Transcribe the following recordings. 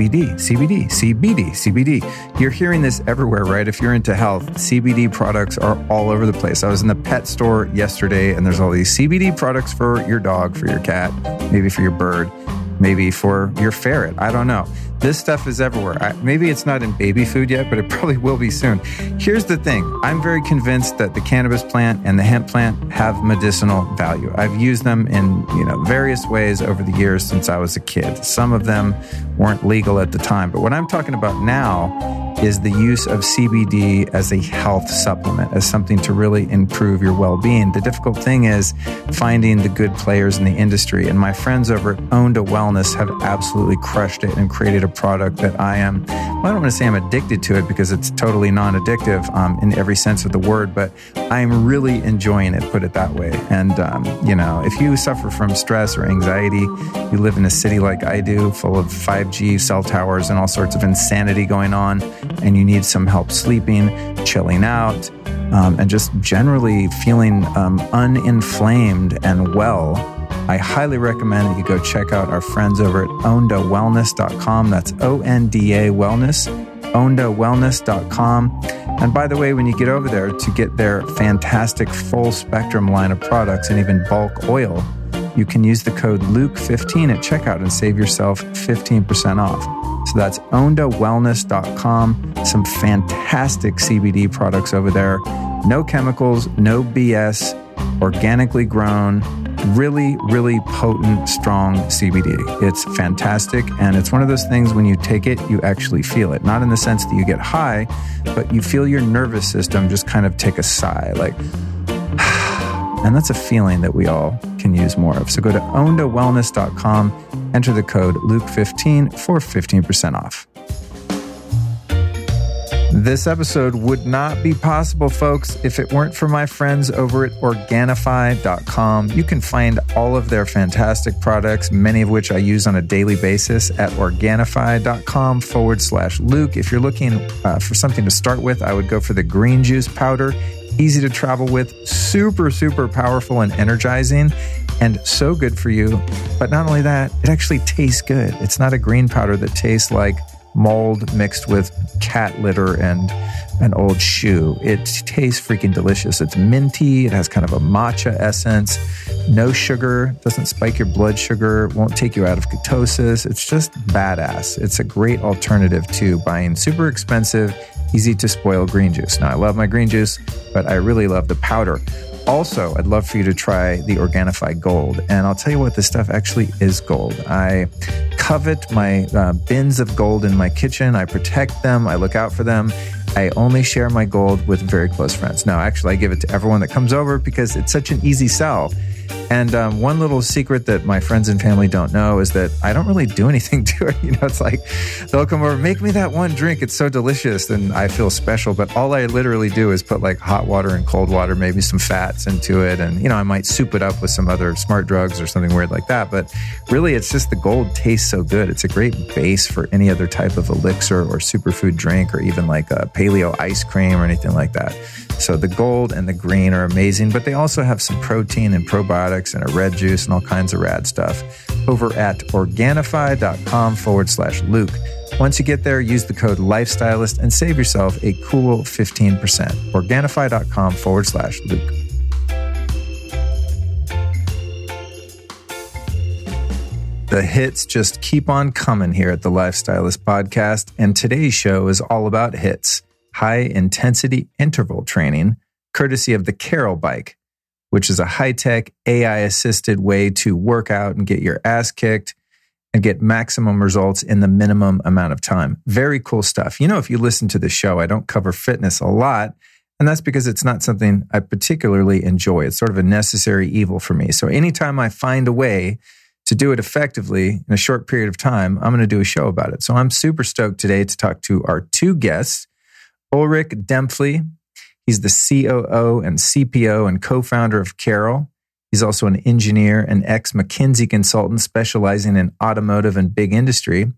CBD, CBD, CBD, CBD. You're hearing this everywhere, right? If you're into health, CBD products are all over the place. I was in the pet store yesterday and there's all these CBD products for your dog, for your cat, maybe for your bird, maybe for your ferret. I don't know. This stuff is everywhere. I, maybe it's not in baby food yet, but it probably will be soon. Here's the thing I'm very convinced that the cannabis plant and the hemp plant have medicinal value. I've used them in you know various ways over the years since I was a kid. Some of them weren't legal at the time, but what I'm talking about now is the use of CBD as a health supplement, as something to really improve your well being. The difficult thing is finding the good players in the industry. And my friends over at Onda Wellness have absolutely crushed it and created a product that I am, well, I don't want to say I'm addicted to it because it's totally non addictive um, in every sense of the word, but I'm really enjoying it, put it that way. And, um, you know, if you suffer from stress or anxiety, you live in a city like I do, full of 5G cell towers and all sorts of insanity going on and you need some help sleeping, chilling out, um, and just generally feeling um, uninflamed and well, I highly recommend that you go check out our friends over at ondawellness.com. That's O N D A Wellness, ondawellness.com. And by the way, when you get over there to get their fantastic full spectrum line of products and even bulk oil, you can use the code Luke15 at checkout and save yourself 15% off. So that's ondawellness.com. Some fantastic CBD products over there. No chemicals, no BS, organically grown, really, really potent, strong CBD. It's fantastic. And it's one of those things when you take it, you actually feel it. Not in the sense that you get high, but you feel your nervous system just kind of take a sigh, like, and that's a feeling that we all can use more of. So go to ondawellness.com, enter the code Luke15 for 15% off. This episode would not be possible, folks, if it weren't for my friends over at Organifi.com. You can find all of their fantastic products, many of which I use on a daily basis at Organifi.com forward slash Luke. If you're looking uh, for something to start with, I would go for the green juice powder easy to travel with, super, super powerful and energizing, and so good for you. But not only that, it actually tastes good. It's not a green powder that tastes like mold mixed with cat litter and an old shoe. It tastes freaking delicious. It's minty, it has kind of a matcha essence, no sugar, doesn't spike your blood sugar, won't take you out of ketosis. It's just badass. It's a great alternative to buying super expensive easy to spoil green juice. Now, I love my green juice, but I really love the powder. Also, I'd love for you to try the Organifi Gold. And I'll tell you what, this stuff actually is gold. I covet my uh, bins of gold in my kitchen. I protect them, I look out for them. I only share my gold with very close friends. Now, actually, I give it to everyone that comes over because it's such an easy sell. And um, one little secret that my friends and family don't know is that I don't really do anything to it. You know, it's like they'll come over, make me that one drink. It's so delicious. And I feel special. But all I literally do is put like hot water and cold water, maybe some fats into it. And, you know, I might soup it up with some other smart drugs or something weird like that. But really, it's just the gold tastes so good. It's a great base for any other type of elixir or superfood drink or even like a paleo ice cream or anything like that. So the gold and the green are amazing, but they also have some protein and probiotics and a red juice and all kinds of rad stuff over at Organifi.com forward slash Luke. Once you get there, use the code Lifestylist and save yourself a cool 15%. Organifi.com forward slash Luke. The hits just keep on coming here at the Lifestylist podcast, and today's show is all about hits high intensity interval training, courtesy of the Carol bike, which is a high tech AI assisted way to work out and get your ass kicked and get maximum results in the minimum amount of time. Very cool stuff. You know, if you listen to the show, I don't cover fitness a lot. And that's because it's not something I particularly enjoy. It's sort of a necessary evil for me. So anytime I find a way to do it effectively in a short period of time, I'm going to do a show about it. So I'm super stoked today to talk to our two guests, Ulrich Dempfli. He's the COO and CPO and co founder of Carol. He's also an engineer and ex McKinsey consultant specializing in automotive and big industry.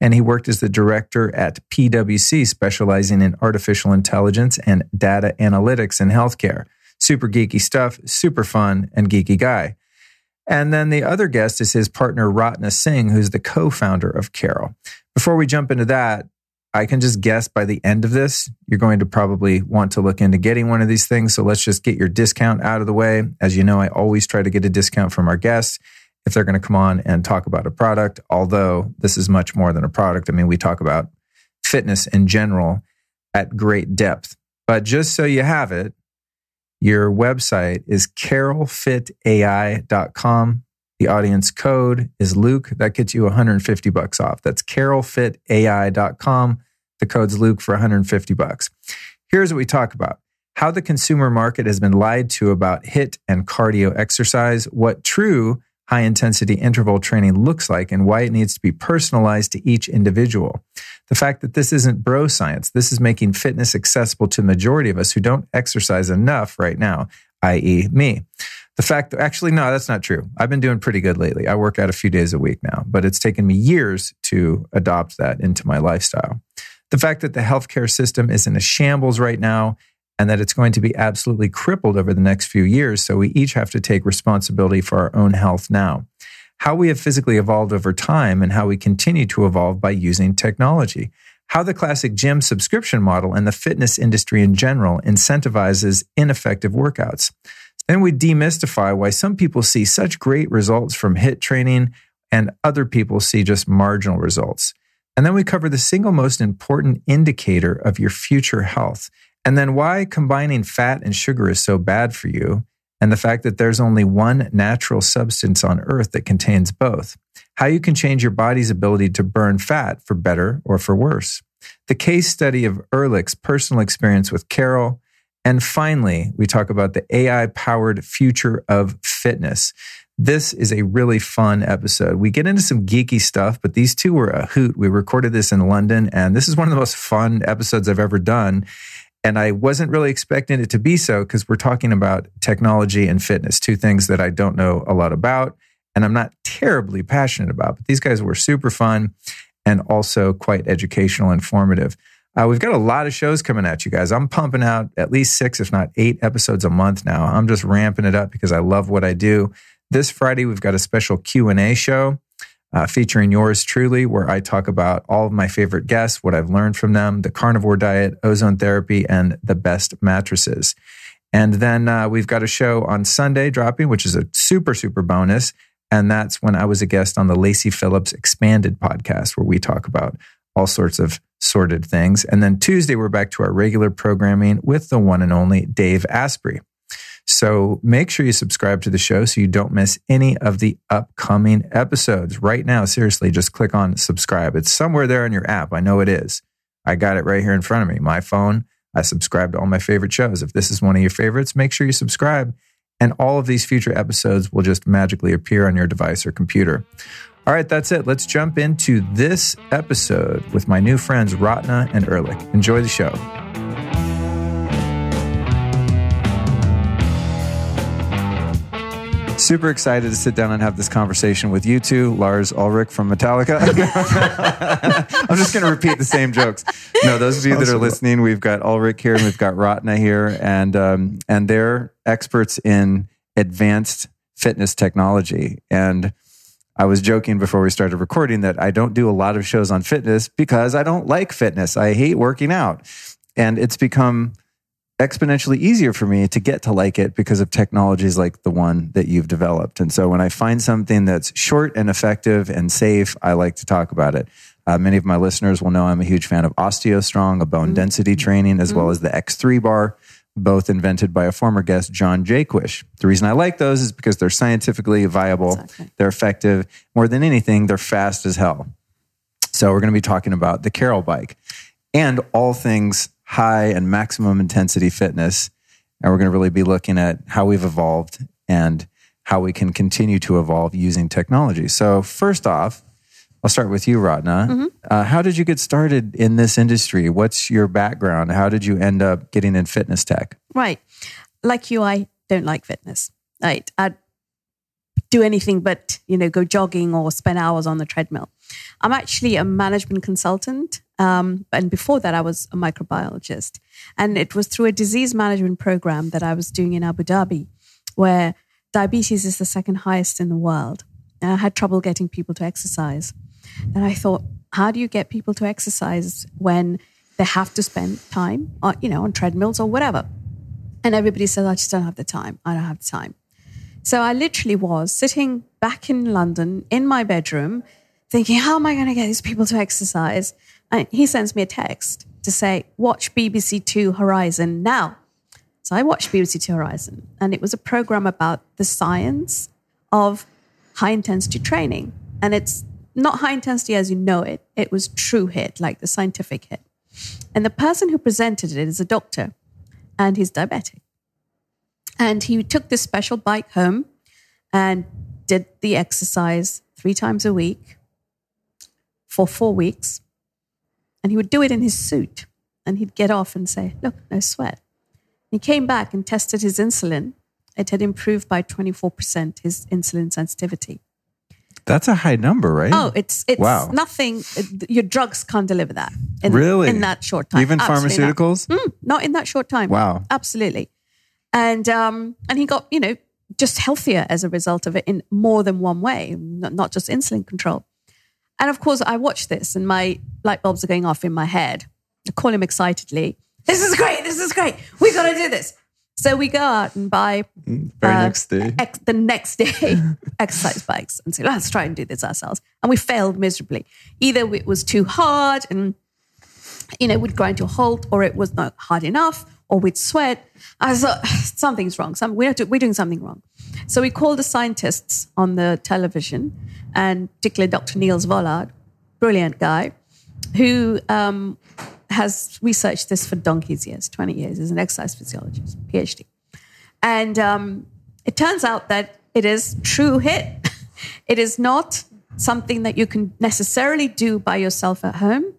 And he worked as the director at PwC, specializing in artificial intelligence and data analytics in healthcare. Super geeky stuff, super fun, and geeky guy. And then the other guest is his partner, Ratna Singh, who's the co founder of Carol. Before we jump into that, I can just guess by the end of this, you're going to probably want to look into getting one of these things. So let's just get your discount out of the way. As you know, I always try to get a discount from our guests if they're going to come on and talk about a product, although this is much more than a product. I mean, we talk about fitness in general at great depth. But just so you have it, your website is carolfitai.com. The audience code is Luke. That gets you 150 bucks off. That's carolfitai.com. The code's Luke for 150 bucks. Here's what we talk about. How the consumer market has been lied to about HIT and cardio exercise, what true high intensity interval training looks like and why it needs to be personalized to each individual. The fact that this isn't bro science, this is making fitness accessible to the majority of us who don't exercise enough right now, i.e., me. The fact that actually, no, that's not true. I've been doing pretty good lately. I work out a few days a week now, but it's taken me years to adopt that into my lifestyle. The fact that the healthcare system is in a shambles right now and that it's going to be absolutely crippled over the next few years. So we each have to take responsibility for our own health now. How we have physically evolved over time and how we continue to evolve by using technology. How the classic gym subscription model and the fitness industry in general incentivizes ineffective workouts. Then we demystify why some people see such great results from HIT training and other people see just marginal results. And then we cover the single most important indicator of your future health and then why combining fat and sugar is so bad for you, and the fact that there's only one natural substance on earth that contains both. How you can change your body's ability to burn fat for better or for worse. The case study of Ulrich's personal experience with Carol. And finally, we talk about the AI powered future of fitness. This is a really fun episode. We get into some geeky stuff, but these two were a hoot. We recorded this in London, and this is one of the most fun episodes I've ever done. And I wasn't really expecting it to be so because we're talking about technology and fitness, two things that I don't know a lot about and I'm not terribly passionate about. But these guys were super fun and also quite educational, and informative. Uh, we've got a lot of shows coming at you guys. I'm pumping out at least six, if not eight episodes a month now. I'm just ramping it up because I love what I do. This Friday, we've got a special Q&A show uh, featuring yours truly, where I talk about all of my favorite guests, what I've learned from them, the carnivore diet, ozone therapy, and the best mattresses. And then uh, we've got a show on Sunday dropping, which is a super, super bonus. And that's when I was a guest on the Lacy Phillips Expanded podcast, where we talk about all sorts of sorted things. And then Tuesday, we're back to our regular programming with the one and only Dave Asprey. So make sure you subscribe to the show so you don't miss any of the upcoming episodes. Right now, seriously, just click on subscribe. It's somewhere there on your app. I know it is. I got it right here in front of me. My phone, I subscribe to all my favorite shows. If this is one of your favorites, make sure you subscribe. And all of these future episodes will just magically appear on your device or computer. All right, that's it. Let's jump into this episode with my new friends, Ratna and Ulrich. Enjoy the show. Super excited to sit down and have this conversation with you two, Lars Ulrich from Metallica. I'm just going to repeat the same jokes. No, those of you that are listening, we've got Ulrich here and we've got Ratna here, and um, and they're experts in advanced fitness technology. And I was joking before we started recording that I don't do a lot of shows on fitness because I don't like fitness. I hate working out, and it's become exponentially easier for me to get to like it because of technologies like the one that you've developed. And so when I find something that's short and effective and safe, I like to talk about it. Uh, many of my listeners will know I'm a huge fan of OsteoStrong, a bone mm-hmm. density training, as mm-hmm. well as the X3 bar, both invented by a former guest, John Jaquish. The reason I like those is because they're scientifically viable, exactly. they're effective. More than anything, they're fast as hell. So we're going to be talking about the Carol bike and all things high and maximum intensity fitness. And we're going to really be looking at how we've evolved and how we can continue to evolve using technology. So, first off, I'll start with you, Ratna. Mm-hmm. Uh, how did you get started in this industry? What's your background? How did you end up getting in fitness tech? Right. Like you, I don't like fitness. Right. I do anything but, you know, go jogging or spend hours on the treadmill. I'm actually a management consultant. Um, and before that, I was a microbiologist. And it was through a disease management program that I was doing in Abu Dhabi, where diabetes is the second highest in the world. And I had trouble getting people to exercise. And I thought, how do you get people to exercise when they have to spend time on, you know, on treadmills or whatever? And everybody said, I just don't have the time. I don't have the time. So I literally was sitting back in London in my bedroom thinking, how am I going to get these people to exercise? And he sends me a text to say, watch BBC Two Horizon now. So I watched BBC Two Horizon, and it was a program about the science of high intensity training. And it's not high intensity as you know it, it was true hit, like the scientific hit. And the person who presented it is a doctor, and he's diabetic. And he took this special bike home and did the exercise three times a week for four weeks. And he would do it in his suit. And he'd get off and say, Look, no sweat. He came back and tested his insulin. It had improved by 24% his insulin sensitivity. That's a high number, right? Oh, it's it's wow. nothing. Your drugs can't deliver that. In, really? In that short time. Even Absolutely pharmaceuticals? Not. Mm, not in that short time. Wow. Absolutely. And um, and he got you know just healthier as a result of it in more than one way, not just insulin control. And of course, I watch this and my light bulbs are going off in my head. I call him excitedly. This is great. This is great. We got to do this. So we go out and buy mm, very uh, next day. Ex- the next day exercise bikes and say, let's try and do this ourselves. And we failed miserably. Either it was too hard and you know, we'd grind to a halt, or it was not hard enough, or we'd sweat. I thought something's wrong. Some, we're, we're doing something wrong. So we called the scientists on the television, and particularly Dr. Niels Vollaard, brilliant guy, who um, has researched this for donkey's years, 20 years, as an exercise physiologist, PhD. And um, it turns out that it is true HIIT. it is not something that you can necessarily do by yourself at home.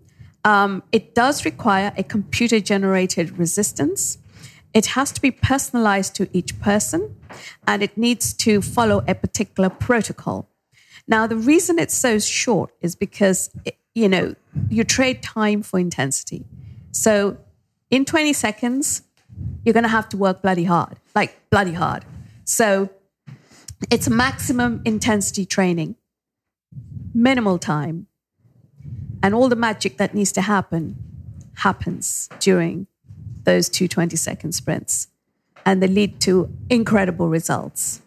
Um, it does require a computer generated resistance. It has to be personalized to each person and it needs to follow a particular protocol. Now, the reason it's so short is because, it, you know, you trade time for intensity. So in 20 seconds, you're going to have to work bloody hard, like bloody hard. So it's maximum intensity training, minimal time, and all the magic that needs to happen happens during those two 20 second sprints. And they lead to incredible results.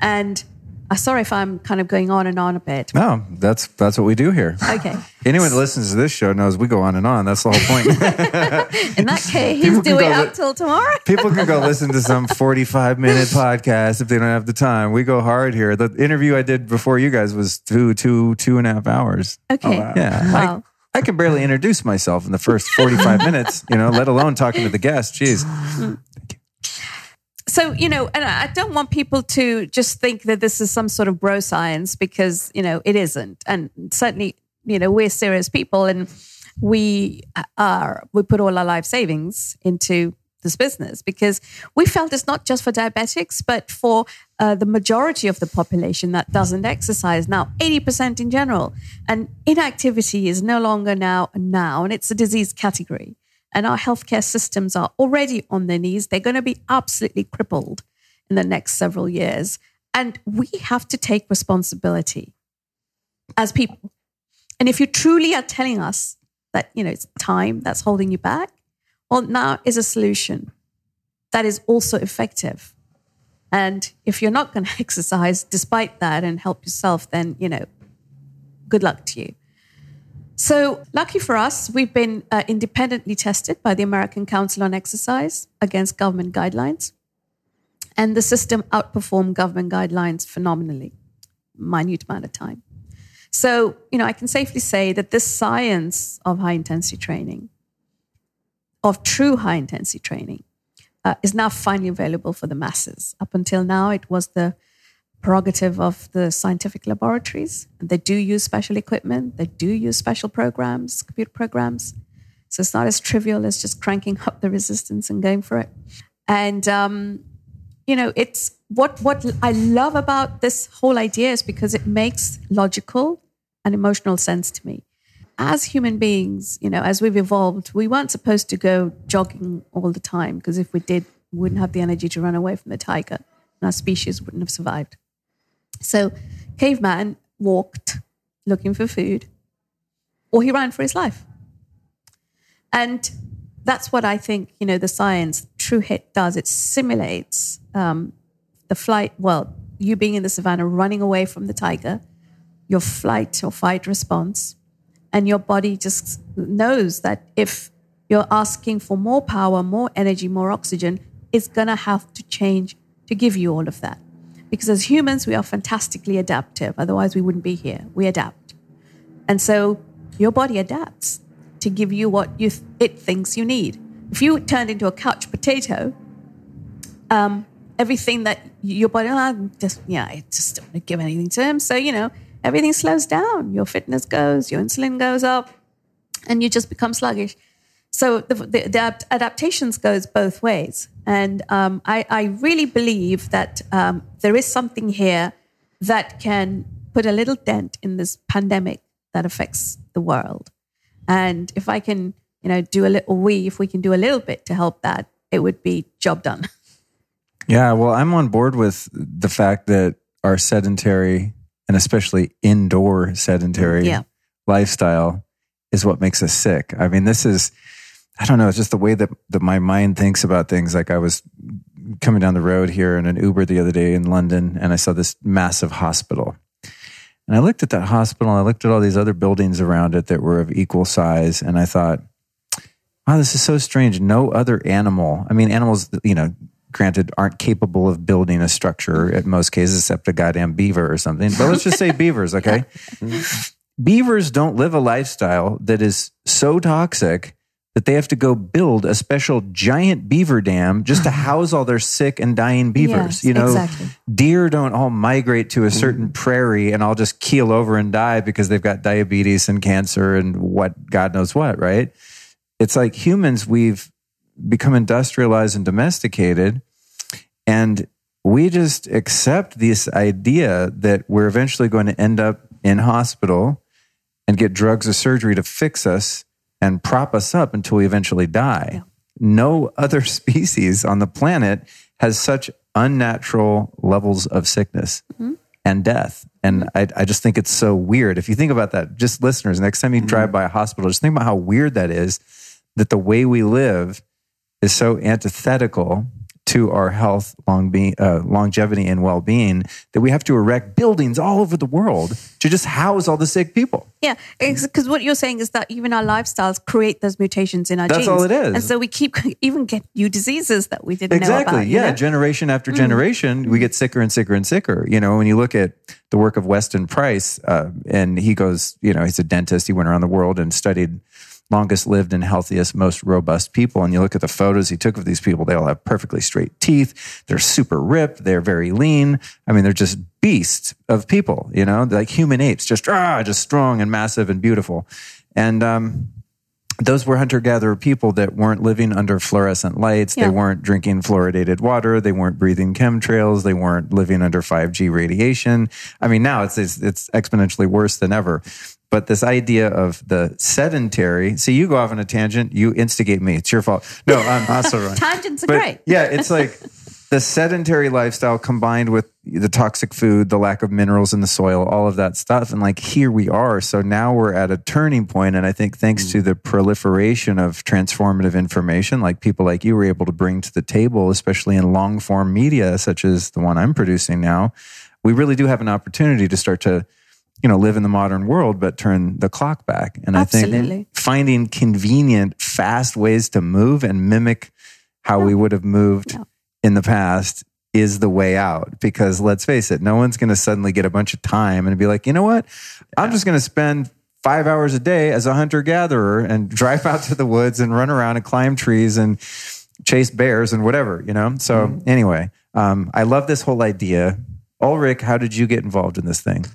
And uh, sorry if I'm kind of going on and on a bit. No, that's that's what we do here. Okay. Anyone that listens to this show knows we go on and on. That's the whole point. In that case, he's doing it up till tomorrow. people can go listen to some 45 minute podcast if they don't have the time. We go hard here. The interview I did before you guys was two, two, two and a half hours. Okay. Oh, wow. Yeah. Wow. I, I can barely introduce myself in the first 45 minutes, you know, let alone talking to the guest. Jeez. So you know and i don't want people to just think that this is some sort of bro science because you know it isn't. And certainly you know we're serious people and we are we put all our life savings into this business because we felt it's not just for diabetics but for uh, the majority of the population that doesn't exercise now 80% in general. And inactivity is no longer now a noun it's a disease category and our healthcare systems are already on their knees. They're going to be absolutely crippled in the next several years. And we have to take responsibility as people. And if you truly are telling us that, you know, it's time that's holding you back, well, now is a solution that is also effective. And if you're not going to exercise despite that and help yourself, then, you know, good luck to you. So, lucky for us, we've been uh, independently tested by the American Council on Exercise against government guidelines. And the system outperformed government guidelines phenomenally, minute amount of time. So, you know, I can safely say that this science of high intensity training, of true high intensity training, uh, is now finally available for the masses. Up until now, it was the prerogative of the scientific laboratories. They do use special equipment, they do use special programs, computer programs. So it's not as trivial as just cranking up the resistance and going for it. And, um, you know, it's what, what I love about this whole idea is because it makes logical and emotional sense to me. As human beings, you know, as we've evolved, we weren't supposed to go jogging all the time because if we did, we wouldn't have the energy to run away from the tiger and our species wouldn't have survived. So, caveman walked looking for food or he ran for his life. And that's what I think, you know, the science, True Hit does. It simulates um, the flight, well, you being in the savannah, running away from the tiger, your flight or fight response, and your body just knows that if you're asking for more power, more energy, more oxygen, it's going to have to change to give you all of that. Because as humans, we are fantastically adaptive. Otherwise, we wouldn't be here. We adapt. And so your body adapts to give you what you th- it thinks you need. If you turned into a couch potato, um, everything that your body, oh, just yeah, I just don't want to give anything to him. So you know, everything slows down. Your fitness goes, your insulin goes up, and you just become sluggish. So the, the, the adaptations goes both ways, and um, I, I, really believe that um, there is something here that can put a little dent in this pandemic that affects the world. And if I can, you know, do a little, we, if we can do a little bit to help that, it would be job done. Yeah, well, I'm on board with the fact that our sedentary and especially indoor sedentary yeah. lifestyle is what makes us sick. I mean, this is, I don't know, it's just the way that, that my mind thinks about things. Like I was coming down the road here in an Uber the other day in London and I saw this massive hospital. And I looked at that hospital and I looked at all these other buildings around it that were of equal size. And I thought, wow, this is so strange. No other animal, I mean, animals, you know, granted, aren't capable of building a structure at most cases, except a goddamn beaver or something. But let's just say beavers, okay? Mm-hmm. Beavers don't live a lifestyle that is so toxic that they have to go build a special giant beaver dam just to house all their sick and dying beavers. Yes, you know, exactly. deer don't all migrate to a certain mm. prairie and all just keel over and die because they've got diabetes and cancer and what God knows what, right? It's like humans, we've become industrialized and domesticated and we just accept this idea that we're eventually going to end up in hospital and get drugs or surgery to fix us and prop us up until we eventually die. Yeah. No other species on the planet has such unnatural levels of sickness mm-hmm. and death. And mm-hmm. I, I, just think it's so weird. If you think about that, just listeners, next time you mm-hmm. drive by a hospital, just think about how weird that is that the way we live is so antithetical to our health, long uh, longevity, and well being that we have to erect buildings all over the world to just house all the sick people. Yeah, because what you're saying is that even our lifestyles create those mutations in our That's genes. all it is. And so we keep even get new diseases that we didn't exactly. know about. Yeah, know? generation after mm. generation, mm. we get sicker and sicker and sicker. You know, when you look at the work of Weston Price, uh, and he goes, you know, he's a dentist. He went around the world and studied longest lived and healthiest, most robust people. And you look at the photos he took of these people, they all have perfectly straight teeth. They're super ripped. They're very lean. I mean, they're just beasts of people, you know, like human apes, just, ah, just strong and massive and beautiful. And, um, those were hunter gatherer people that weren't living under fluorescent lights. Yeah. They weren't drinking fluoridated water. They weren't breathing chemtrails. They weren't living under 5G radiation. I mean, now it's, it's, it's exponentially worse than ever. But this idea of the sedentary, see, you go off on a tangent, you instigate me. It's your fault. No, I'm also wrong. Tangents are but great. yeah, it's like the sedentary lifestyle combined with the toxic food, the lack of minerals in the soil, all of that stuff. And like here we are. So now we're at a turning point, And I think thanks mm. to the proliferation of transformative information, like people like you were able to bring to the table, especially in long form media, such as the one I'm producing now, we really do have an opportunity to start to you know, live in the modern world, but turn the clock back. And Absolutely. I think finding convenient, fast ways to move and mimic how we would have moved in the past is the way out. Because let's face it, no one's going to suddenly get a bunch of time and be like, you know what? I'm just going to spend five hours a day as a hunter gatherer and drive out to the woods and run around and climb trees and chase bears and whatever, you know? So, mm-hmm. anyway, um, I love this whole idea Ulrich, how did you get involved in this thing?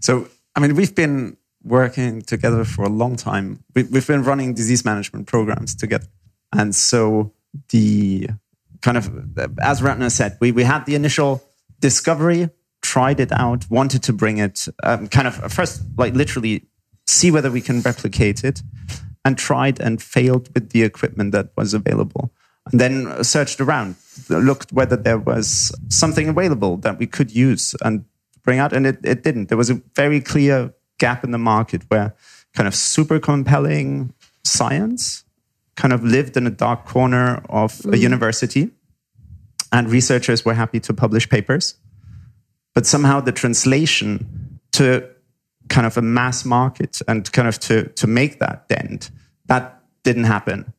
So, I mean, we've been working together for a long time. We, we've been running disease management programs together. And so, the kind of, as Ratna said, we, we had the initial discovery, tried it out, wanted to bring it, um, kind of first, like literally see whether we can replicate it, and tried and failed with the equipment that was available. And then searched around, looked whether there was something available that we could use and bring out, and it, it didn't. There was a very clear gap in the market where kind of super compelling science kind of lived in a dark corner of mm. a university, and researchers were happy to publish papers. But somehow the translation to kind of a mass market and kind of to, to make that dent, that didn't happen.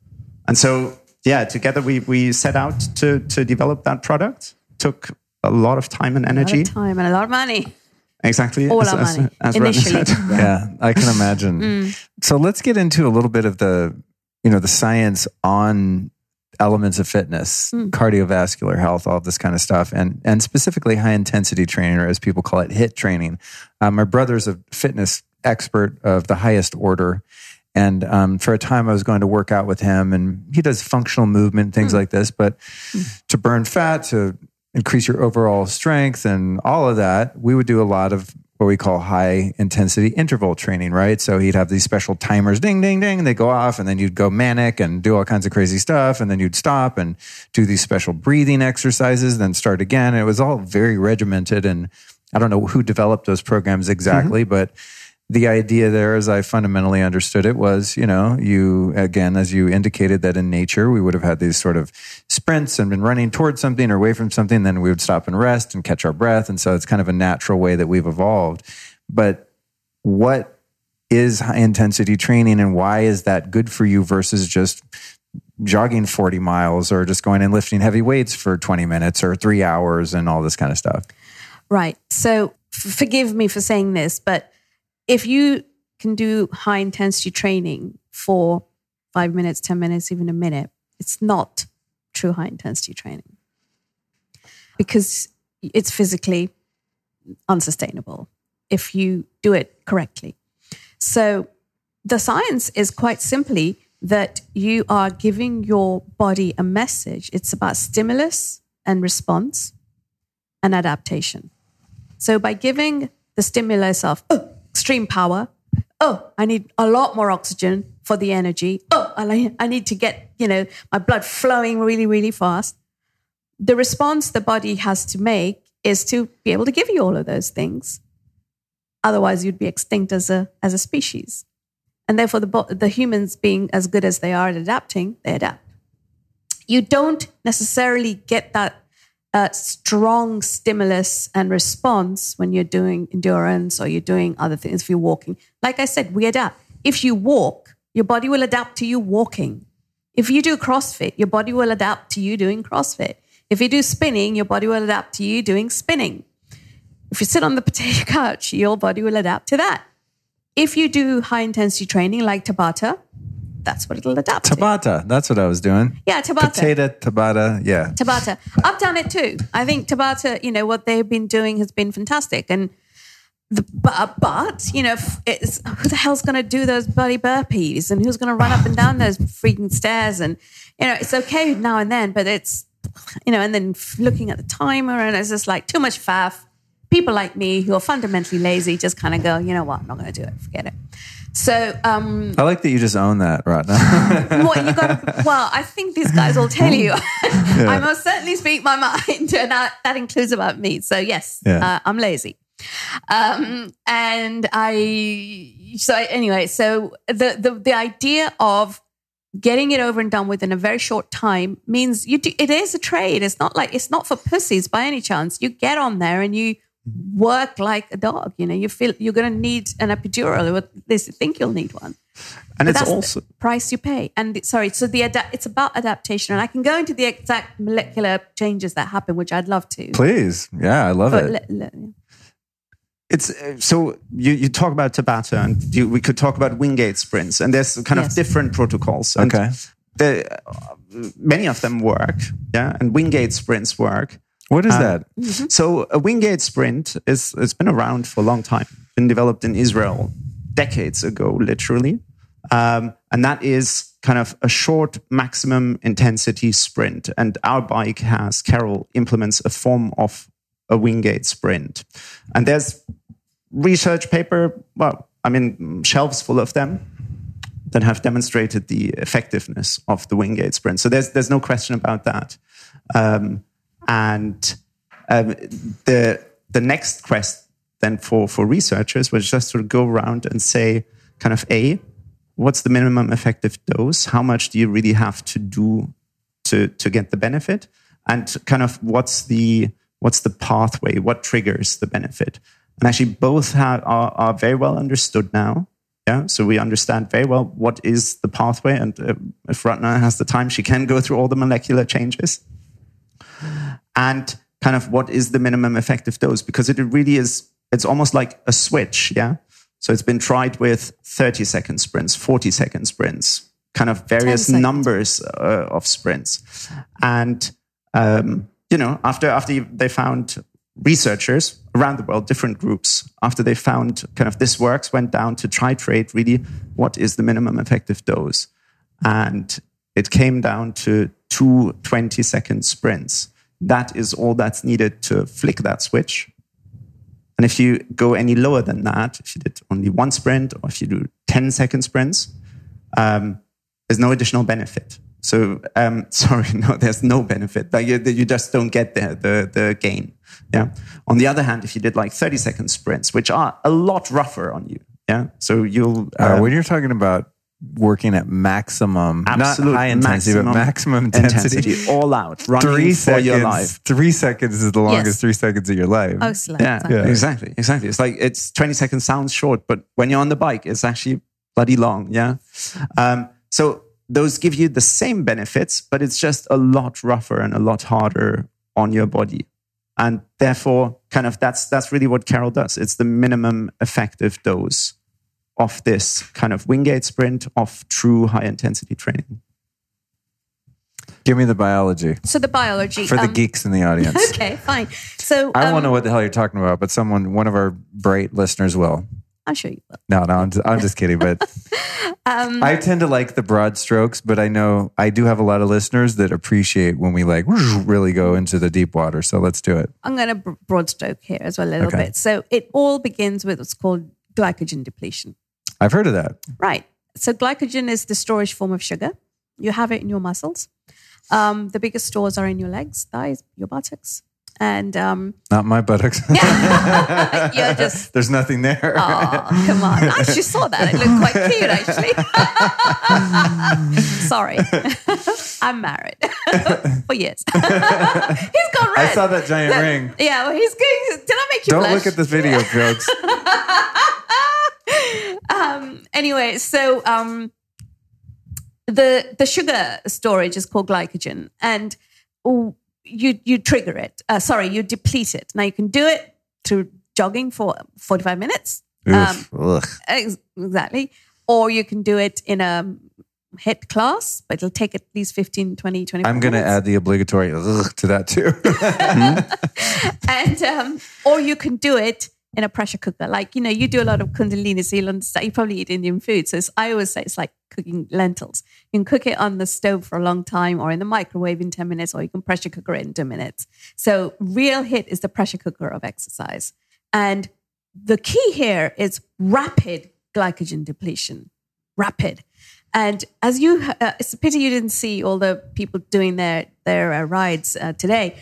And so yeah, together we we set out to to develop that product. Took a lot of time and energy, time and a lot of money. Exactly, all as, our money as, as initially. Yeah. yeah. I can imagine. mm. So let's get into a little bit of the you know the science on elements of fitness, mm. cardiovascular health, all this kind of stuff, and and specifically high intensity training, or as people call it, HIT training. Um, my brother's a fitness expert of the highest order, and um, for a time, I was going to work out with him, and he does functional movement, things mm. like this. But mm. to burn fat, to increase your overall strength, and all of that, we would do a lot of what we call high intensity interval training, right? So he'd have these special timers, ding, ding, ding, they go off, and then you'd go manic and do all kinds of crazy stuff, and then you'd stop and do these special breathing exercises, then start again. It was all very regimented, and I don't know who developed those programs exactly, mm-hmm. but the idea there, as I fundamentally understood it, was you know, you again, as you indicated, that in nature we would have had these sort of sprints and been running towards something or away from something, then we would stop and rest and catch our breath. And so it's kind of a natural way that we've evolved. But what is high intensity training and why is that good for you versus just jogging 40 miles or just going and lifting heavy weights for 20 minutes or three hours and all this kind of stuff? Right. So forgive me for saying this, but if you can do high intensity training for five minutes, 10 minutes, even a minute, it's not true high intensity training because it's physically unsustainable if you do it correctly. So the science is quite simply that you are giving your body a message. It's about stimulus and response and adaptation. So by giving the stimulus of, oh, extreme power. Oh, I need a lot more oxygen for the energy. Oh, I need to get, you know, my blood flowing really, really fast. The response the body has to make is to be able to give you all of those things. Otherwise, you'd be extinct as a, as a species. And therefore, the, the humans being as good as they are at adapting, they adapt. You don't necessarily get that a strong stimulus and response when you're doing endurance or you're doing other things, if you're walking. Like I said, we adapt. If you walk, your body will adapt to you walking. If you do CrossFit, your body will adapt to you doing CrossFit. If you do spinning, your body will adapt to you doing spinning. If you sit on the potato couch, your body will adapt to that. If you do high intensity training like Tabata, that's what it'll adapt Tabata. To. That's what I was doing. Yeah, Tabata. Potato, Tabata. Yeah. Tabata. I've done it too. I think Tabata, you know, what they've been doing has been fantastic. And the, but, but, you know, it's, who the hell's going to do those bloody burpees and who's going to run up and down those freaking stairs? And, you know, it's okay now and then, but it's, you know, and then looking at the timer and it's just like too much faff. People like me who are fundamentally lazy just kind of go, you know what, I'm not going to do it. Forget it. So um, I like that you just own that right now. what you got? Well, I think these guys will tell you. yeah. I most certainly speak my mind, and that, that includes about me. So yes, yeah. uh, I'm lazy. Um, and I so anyway, so the the the idea of getting it over and done with in a very short time means you do, it is a trade. It's not like it's not for pussies by any chance. You get on there and you work like a dog. You know, you feel you're going to need an epidural, or at you think you'll need one. And but it's also price you pay. And sorry, so the it's about adaptation, and I can go into the exact molecular changes that happen, which I'd love to. Please, yeah, I love but it. it's uh, so you, you talk about Tabata, and you, we could talk about Wingate sprints, and there's kind yes. of different protocols. okay, the, uh, many of them work, yeah, and Wingate sprints work What is that? So a Wingate sprint is it's been around for a long time. Been developed in Israel decades ago, literally, um, and that is kind of a short maximum intensity sprint. And our bike has Carol implements a form of a Wingate sprint, and there's research paper. Well, I mean, shelves full of them that have demonstrated the effectiveness of the Wingate sprint. So there's there's no question about that. Um, and um, the the next quest then for for researchers was just to go around and say, kind of a, what's the minimum effective dose? How much do you really have to do to to get the benefit? And kind of what's the what's the pathway? What triggers the benefit? And actually, both have, are are very well understood now. Yeah, so we understand very well what is the pathway, and uh, if Ratna has the time, she can go through all the molecular changes and kind of what is the minimum effective dose because it really is it's almost like a switch yeah? So it's been tried with 30 second sprints 40 second sprints kind of various numbers uh, of sprints. And um, you know after after they found researchers around the world different groups after they found kind of this works went down to titrate really what is the minimum effective dose. And it came down to two 20 second sprints that is all that's needed to flick that switch. And if you go any lower than that, if you did only one sprint or if you do 10 second sprints, um, there's no additional benefit. So, um, sorry, no, there's no benefit. Like you, you just don't get the, the, the gain. Yeah. On the other hand, if you did like 30 second sprints, which are a lot rougher on you. Yeah. So you'll, Uh, um, when you're talking about working at maximum, absolute not high intensity, but maximum intensity, all out, running three for seconds. your life. Three seconds is the longest Yes. three seconds of your life. Oh, slow. Yeah, exactly. Yeah. exactly, exactly. It's like it's 20 seconds sounds short, but when you're on the bike, it's actually bloody long. Yeah. Um, so those give you the same benefits, but it's just a lot rougher and a lot harder on your body. And therefore, kind of that's that's really what Carol does. It's the minimum effective dose of this kind of Wingate sprint of true high intensity training. Give me the biology So the biology. for the um, geeks in the audience. Okay, fine. So I um, won't know what the hell you're talking about, but someone, one of our bright listeners will. I'm sure you will. No, no, I'm just, I'm just kidding. But Um, I tend to like the broad strokes, but I know I do have a lot of listeners that appreciate when we like really go into the deep water. So let's do it. I'm going to broad stroke here as well a little Okay. bit. So it all begins with what's called glycogen depletion. I've heard of that. Right. So glycogen is the storage form of sugar. You have it in your muscles. Um, the biggest stores are in your legs, thighs, your buttocks, and um, Not my buttocks. you're just. There's nothing there. Oh, come on. I actually saw that. It looked quite cute, actually. Sorry. I'm married for years. he's got red. I saw that giant ring. Yeah, well, he's going. Did I make you Don't blush? look at this video, folks. Anyway, so um, the the sugar storage is called glycogen, and you you trigger it. Uh, sorry, you deplete it. Now you can do it through jogging for forty five minutes. Um, Oof, ex- exactly, or you can do it in a hit class, but it'll take at least 15, 20, 25 I'm going to add the obligatory to that too. and um, or you can do it in a pressure cooker. Like you know, you do a lot of kundalini, so you'll understand. You probably eat Indian food, so I always say it's like cooking lentils. You can cook it on the stove for a long time, or in the microwave in ten minutes, or you can pressure cooker it in two minutes. So real hit is the pressure cooker of exercise, and the key here is rapid glycogen depletion. Rapid. And as you, uh, it's a pity you didn't see all the people doing their their uh, rides uh, today,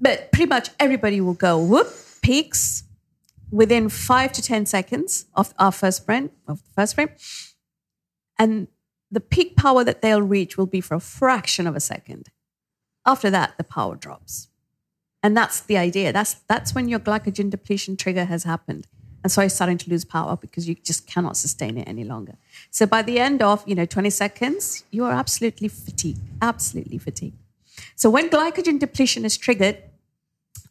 but pretty much everybody will go whoop peaks within five to ten seconds of our first sprint of the first sprint, and the peak power that they'll reach will be for a fraction of a second. After that, the power drops, and that's the idea. That's that's when your glycogen depletion trigger has happened, and so you're starting to lose power because you just cannot sustain it any longer. So by the end of you know 20 seconds, you are absolutely fatigued, absolutely fatigued. So when glycogen depletion is triggered,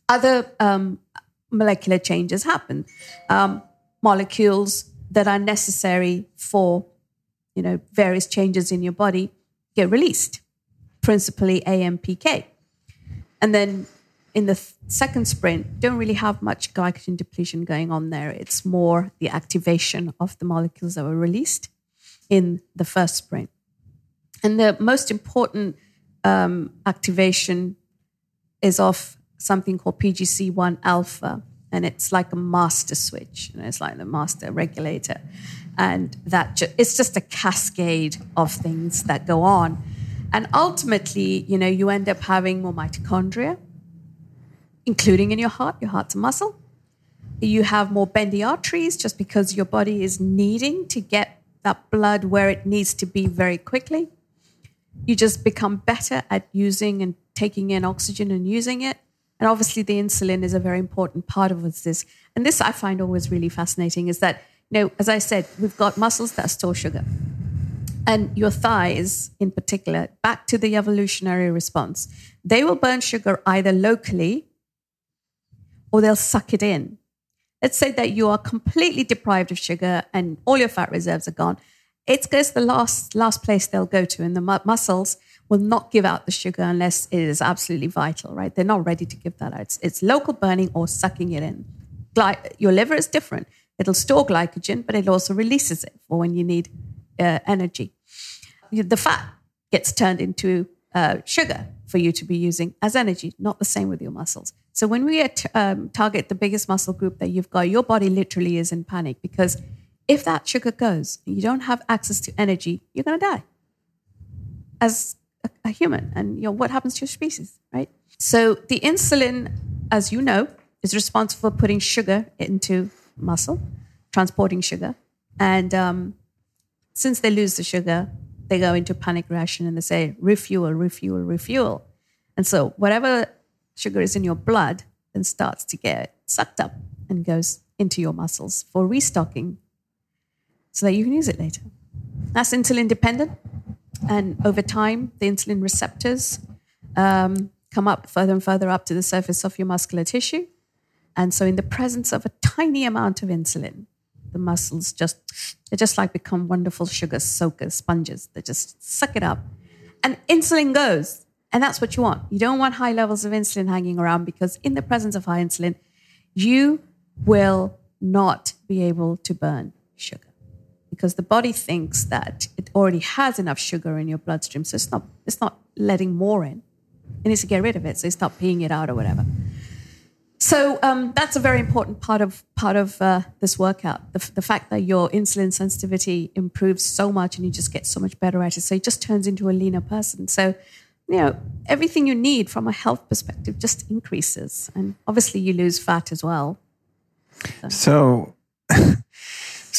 other um, molecular changes happen. Um, molecules that are necessary for, you know, various changes in your body get released, principally AMPK. And then in the th- second sprint, don't really have much glycogen depletion going on there. It's more the activation of the molecules that were released in the first sprint. And the most important um, activation is of something called PGC1 alpha, and it's like a master switch. Know, it's like the master regulator, and that ju- it's just a cascade of things that go on, and ultimately, you know, you end up having more mitochondria, including in your heart. Your heart's a muscle. You have more bendy arteries just because your body is needing to get that blood where it needs to be very quickly. You just become better at using and taking in oxygen and using it. And obviously, the insulin is a very important part of this. And this I find always really fascinating is that, you know, as I said, we've got muscles that store sugar. And your thighs, in particular, back to the evolutionary response, they will burn sugar either locally or they'll suck it in. Let's say that you are completely deprived of sugar and all your fat reserves are gone. It's goes the last last place they'll go to, and the mu- muscles will not give out the sugar unless it is absolutely vital. Right? They're not ready to give that out. It's, it's local burning or sucking it in. Gly- your liver is different. It'll store glycogen, but it also releases it for when you need uh, energy. The fat gets turned into uh, sugar for you to be using as energy, not the same with your muscles. So when we at, um, target the biggest muscle group that you've got, your body literally is in panic because if that sugar goes and you don't have access to energy, you're going to die as a, a human. And you know, what happens to your species, right? So the insulin, as you know, is responsible for putting sugar into muscle, transporting sugar. And um, since they lose the sugar, they go into panic reaction and they say, refuel, refuel, refuel. And so whatever sugar is in your blood then starts to get sucked up and goes into your muscles for restocking so that you can use it later. That's insulin dependent. And over time, the insulin receptors um, come up further and further up to the surface of your muscular tissue. And so, in the presence of a tiny amount of insulin, the muscles just, they just like become wonderful sugar soakers, sponges. They just suck it up. And insulin goes. And that's what you want. You don't want high levels of insulin hanging around because, in the presence of high insulin, you will not be able to burn sugar because the body thinks that it already has enough sugar in your bloodstream. So it's not, it's not letting more in. It needs to get rid of it. So it's not peeing it out or whatever. So um, that's a very important part of part of uh, this workout. The, the fact that your insulin sensitivity improves so much, and you just get so much better at it. So it just turns into a leaner person. So you know everything you need from a health perspective just increases, and obviously you lose fat as well. So, so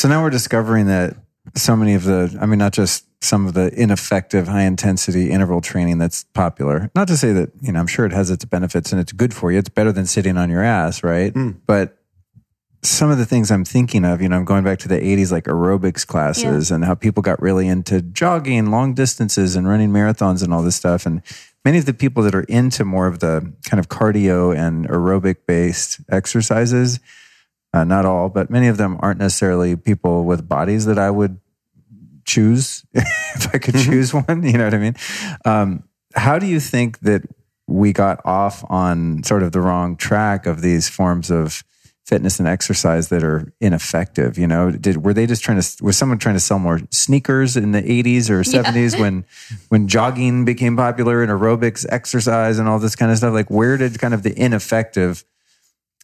now we're discovering that so many of the, I mean, not just some of the ineffective high intensity interval training that's popular. Not to say that, you know, I'm sure it has its benefits and it's good for you. It's better than sitting on your ass, right? Hmm. But some of the things I'm thinking of, you know, I'm going back to the 80s, like aerobics classes and how people got really into jogging long distances and running marathons and all this stuff. And many of the people that are into more of the kind of cardio and aerobic based exercises, uh, not all, but many of them aren't necessarily people with bodies that I would choose if I could choose one. You know what I mean? Um, how do you think that we got off on sort of the wrong track of these forms of fitness and exercise that are ineffective? You know, did were they just trying to was someone trying to sell more sneakers in the 80s or 70s when when jogging became popular and aerobics exercise and all this kind of stuff? Like where did kind of the ineffective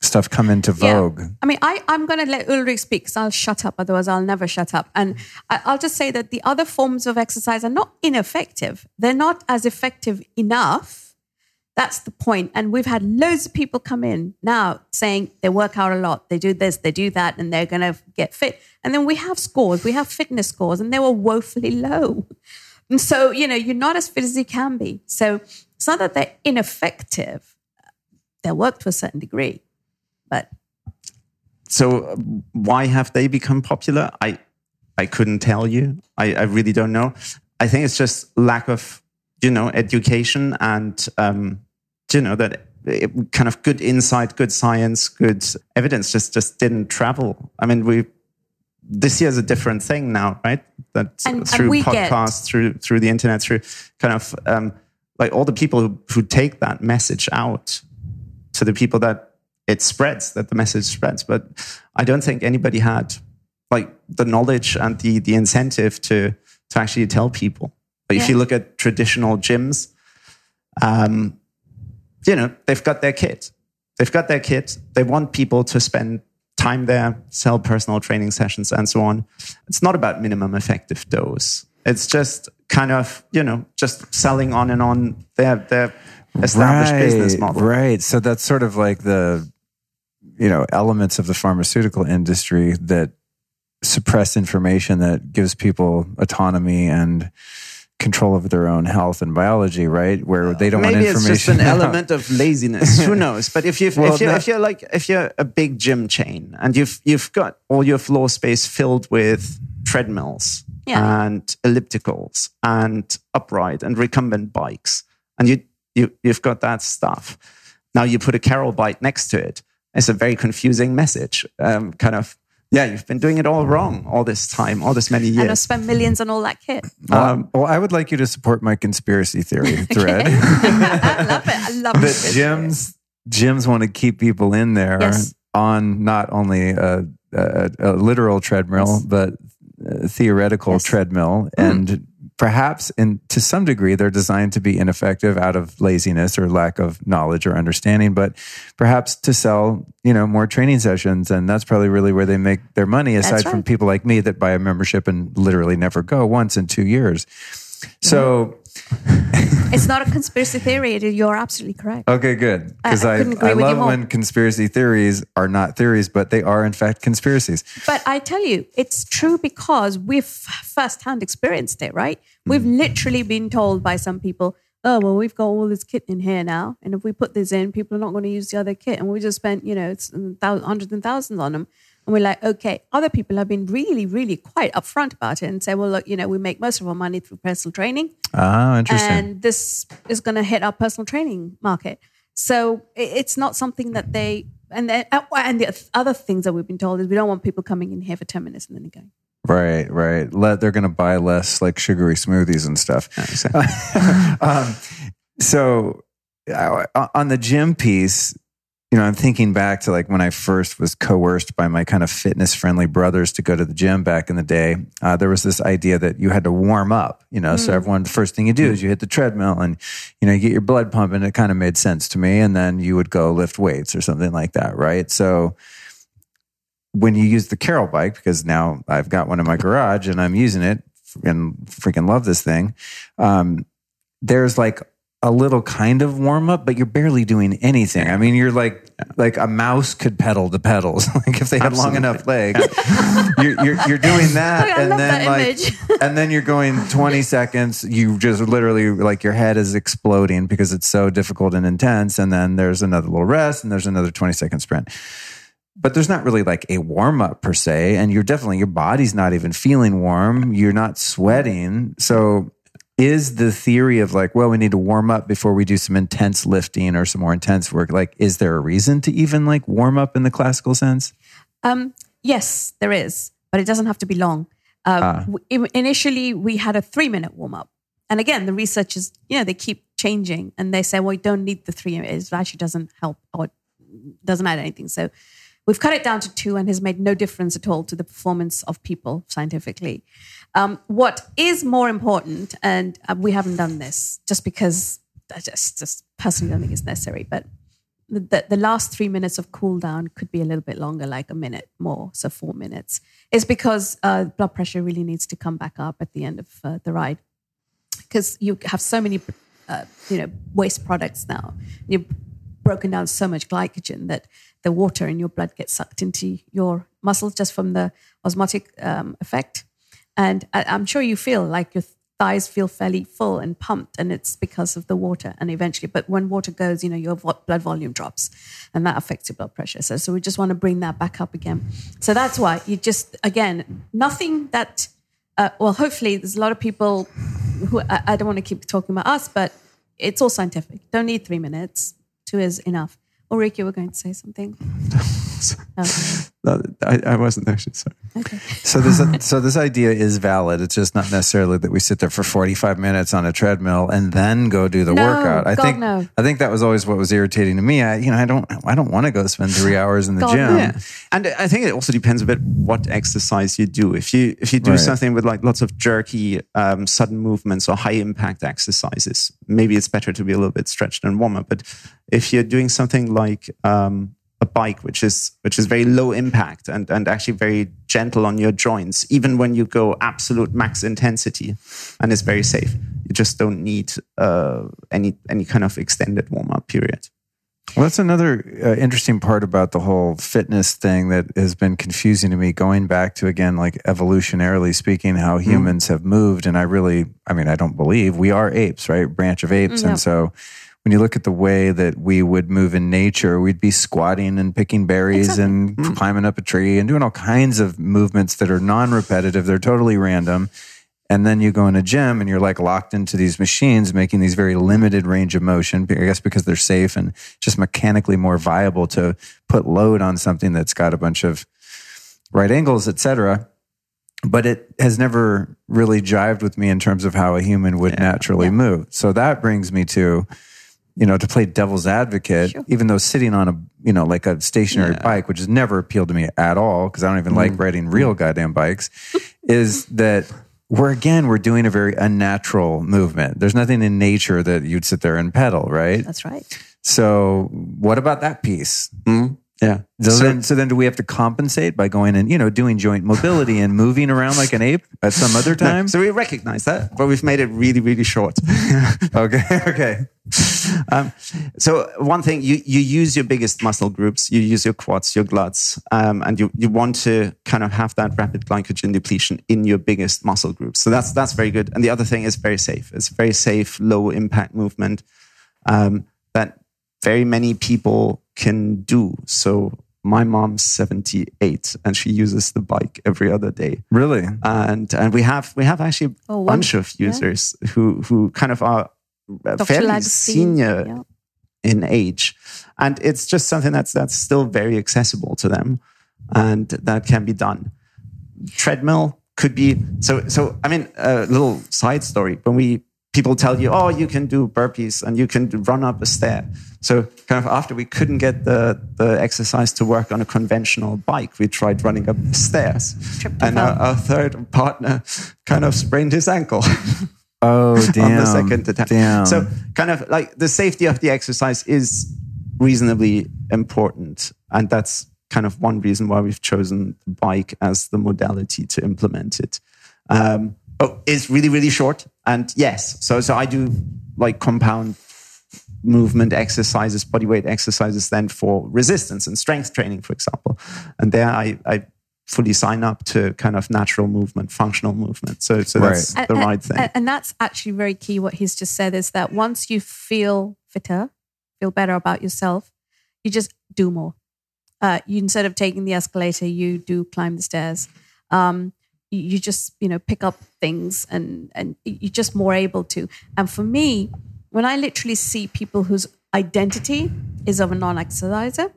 stuff come into vogue? I mean, I, I'm going to let Ulrich speak because I'll shut up. Otherwise, I'll never shut up. And I, I'll just say that the other forms of exercise are not ineffective. They're not as effective enough. That's the point. And we've had loads of people come in now saying they work out a lot, they do this, they do that, and they're going to get fit. And then we have scores, we have fitness scores, and they were woefully low. And so, you know, you're not as fit as you can be. So it's not that they're ineffective, they work to a certain degree. But So uh, why have they become popular? I I couldn't tell you. I, I really don't know. I think it's just lack of you know education and um, you know that it, kind of good insight, good science, good evidence just just didn't travel. I mean we. This year is a different thing now, right? That And- and through get- podcasts, through through the internet, through kind of um, like all the people who, who take that message out to the people that it spreads, that the message spreads. But I don't think anybody had like the knowledge and the the incentive to to actually tell people. But if you look at traditional gyms, um, you know, they've got their kit. They've got their kit. They want people to spend time there, sell personal training sessions, and so on. It's not about minimum effective dose. It's just kind of, you know, just selling on and on their their established business model. Right. So that's sort of like the, you know, elements of the pharmaceutical industry that suppress information that gives people autonomy and control over their own health and biology, right? Where they don't Maybe want it's information. just an element of laziness. Who knows? But if you Well, if you that- if you're like if you're a big gym chain and you've you've got all your floor space filled with treadmills Yeah. and ellipticals and upright and recumbent bikes, and you you you've got that stuff. Now you put a Carol bike next to it. It's a very confusing message. Um, kind of. Yeah, you've been doing it all wrong all this time, all this many And I years. spent millions on all that kit. Um, well, I would like you to support my conspiracy theory thread. I love it. I love that it. gyms gyms want to keep people in there Yes. on not only a, a, a literal treadmill Yes. but a theoretical Yes. treadmill and perhaps in to some degree they're designed to be ineffective out of laziness or lack of knowledge or understanding but perhaps to sell you know more training sessions and that's probably really where they make their money aside from people like me that buy a membership and literally never go once in 2 years. So mm-hmm. It's not a conspiracy theory. You're absolutely correct. Okay, good. Because I I, couldn't I, love when conspiracy theories are not theories, but they are in fact conspiracies. But I tell you, it's true because we've firsthand experienced it, right? Hmm. We've literally been told by some people, oh, well, we've got all this kit in here now. And if we put this in, people are not going to use the other kit. And we just spent, you know, it's hundreds and thousands on them. And we're like, okay, other people have been really, really quite upfront about it and say, well, look, you know, we make most of our money through personal training. Ah, interesting. and this is going to hit our personal training market. So it's not something that they and then, uh, and the other things that we've been told is we don't want people coming in here for ten minutes and then going. right, right. Let they're going to buy less like sugary smoothies and stuff. um, so uh, on the gym piece, you know, I'm thinking back to like when I first was coerced by my kind of fitness friendly brothers to go to the gym back in the day. Uh, there was this idea that you had to warm up, you know, so everyone, the first thing you do is you hit the treadmill and, you know, you get your blood pumping. It kind of made sense to me. And then you would go lift weights or something like that, right? So, when you use the Carol bike, because now I've got one in my garage and I'm using it and freaking love this thing. Um, there's like a little kind of warm up, but you're barely doing anything. I mean, you're like like a mouse could pedal the pedals, like if they had long enough legs. you're, you're you're doing that, and then that like, and then you're going 20 seconds. You just literally like your head is exploding because it's so difficult and intense. And then there's another little rest, and there's another 20 second sprint but there's not really like a warm up per se. And you're definitely, your body's not even feeling warm. You're not sweating. So is the theory of like, well, we need to warm up before we do some intense lifting or some more intense work. Like, is there a reason to even like warm up in the classical sense? Um, yes, there is, but it doesn't have to be long. Um, w- initially, we had a three minute warm up. And again, the research is, you know, they keep changing and they say, well, you don't need the three. minutes; It actually doesn't help or doesn't add anything. So we've cut it down to two and has made no difference at all to the performance of people scientifically. Um, what is more important, and uh, we haven't done this just because I just, just personally don't think it's necessary, but the, the, last three minutes of cool down could be a little bit longer, like a minute more, so four minutes, is because uh, blood pressure really needs to come back up at the end of uh, the ride. Because you have so many, uh, you know, waste products now. You've broken down so much glycogen that the water in your blood gets sucked into your muscles just from the osmotic um, effect. And I'm sure you feel like your thighs feel fairly full and pumped, and it's because of the water. And eventually, but when water goes, you know, your blood volume drops, and that affects your blood pressure. So, so we just want to bring that back up again. So that's why you just again nothing that. Uh, well, hopefully, there's a lot of people who I, I don't want to keep talking about us, but it's all scientific. Don't need three minutes. Two is enough. Ulrich, you were going to say something. So, I, I wasn't actually sorry. Okay. So this so this idea is valid. It's just not necessarily that we sit there for 45 minutes on a treadmill and then go do the No, workout. I God, think no. I think that was always what was irritating to me. I you know, I don't I don't want to go spend 3 hours in the God, gym. no. Yeah, and I think it also depends a bit what exercise you do. If you if you do Right. something with like lots of jerky, um, sudden movements or high impact exercises, maybe it's better to be a little bit stretched and warmer. But if you're doing something like um, a bike, which is which is very low impact and and actually very gentle on your joints, even when you go absolute max intensity, and it's very safe, you just don't need uh, any any kind of extended warm up period. Well, that's another uh, interesting part about the whole fitness thing that has been confusing to me. Going back to again, like evolutionarily speaking, how humans have moved, and I really, I mean, I don't believe we are apes, right? Branch of apes, Yeah. and so when you look at the way that we would move in nature, we'd be squatting and picking berries and mm-hmm. climbing up a tree and doing all kinds of movements that are non-repetitive. They're totally random. And then you go in a gym and you're like locked into these machines making these very limited range of motion, I guess because they're safe and just mechanically more viable to put load on something that's got a bunch of right angles, et cetera. But it has never really jived with me in terms of how a human would naturally move. So that brings me to, you know, to play devil's advocate, even though sitting on a, you know, like a stationary bike, which has never appealed to me at all, because I don't even like mm. riding mm. real goddamn bikes, is that we're again, we're doing a very unnatural movement. There's nothing in nature that you'd sit there and pedal, right? That's right. So what about that piece? Hmm? Yeah. So, then, so then do we have to compensate by going and, you know, doing joint mobility and moving around like an ape at some other time? So we recognize that, but we've made it really, really short. okay. Okay. um, so one thing, you, you use your biggest muscle groups, you use your quads, your glutes, um, and you, you want to kind of have that rapid glycogen depletion in your biggest muscle groups. So that's, that's very good. And the other thing is very safe. It's very safe, low impact movement um, that very many people can do. So my mom's 78 and she uses the bike every other day Really? and and we have we have actually a Oh, bunch of users who who kind of are Dr. fairly Lagstein, senior yeah. in age, and it's just something that's that's still very accessible to them, and that can be done. Treadmill could be so so. I mean, a little side story when we people tell you, oh, you can do burpees and you can run up a stair. So kind of after we couldn't get the, the exercise to work on a conventional bike, we tried running up the stairs. Tripped and and our, our third partner kind of sprained his ankle Oh, damn. on the second attempt. Damn. So kind of like the safety of the exercise is reasonably important. And that's kind of one reason why we've chosen the bike as the modality to implement it. Um, oh, it's really, really short. And yes, so so I do like compound movement exercises, body weight exercises then for resistance and strength training, for example. And there I, I fully sign up to kind of natural movement, functional movement. So so that's And- the and- right thing. And, and that's actually very key. What he's just said is that once you feel fitter, feel better about yourself, you just do more. Uh, you instead of taking the escalator, you do climb the stairs. Um, you, you just you know pick up things, and and you're just more able to. And for me, when I literally see people whose identity is of a non-exerciser,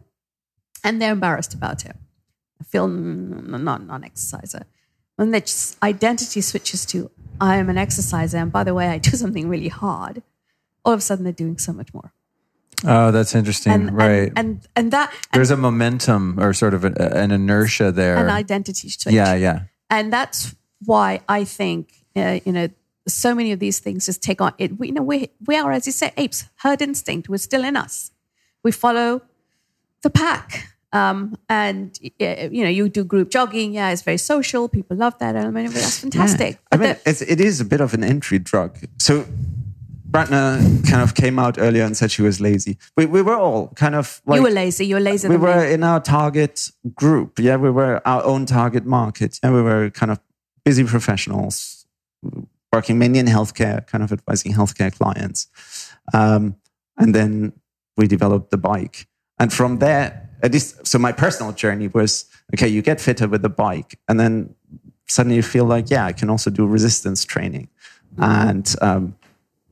and they're embarrassed about it, I feel mm, not non-exerciser when their identity switches to I am an exerciser, and by the way, I do something really hard, all of a sudden they're doing so much more. oh, that's interesting. And, right. And, and, and that, and There's a momentum or sort of an, an inertia there. an identity switch. yeah, yeah. And that's why I think, uh, you know, so many of these things just take on it. We, you know, we, we are, as you say, apes, herd instinct was still in us. We follow the pack. Um, and, you know, you do group jogging. Yeah, it's very social. People love that element of it. That's fantastic. I But mean, it's, it is a bit of an entry drug. So Ratna kind of came out earlier and said she was lazy. We, we were all kind of like you were lazy. You were lazy. we were me. in our target group. Yeah, we were our own target market. Yeah, we were kind of busy professionals working mainly in healthcare, kind of advising healthcare clients. Um, and then we developed the bike. And from there, at least, so my personal journey was okay, you get fitter with the bike, and then suddenly you feel like, yeah, I can also do resistance training. And um,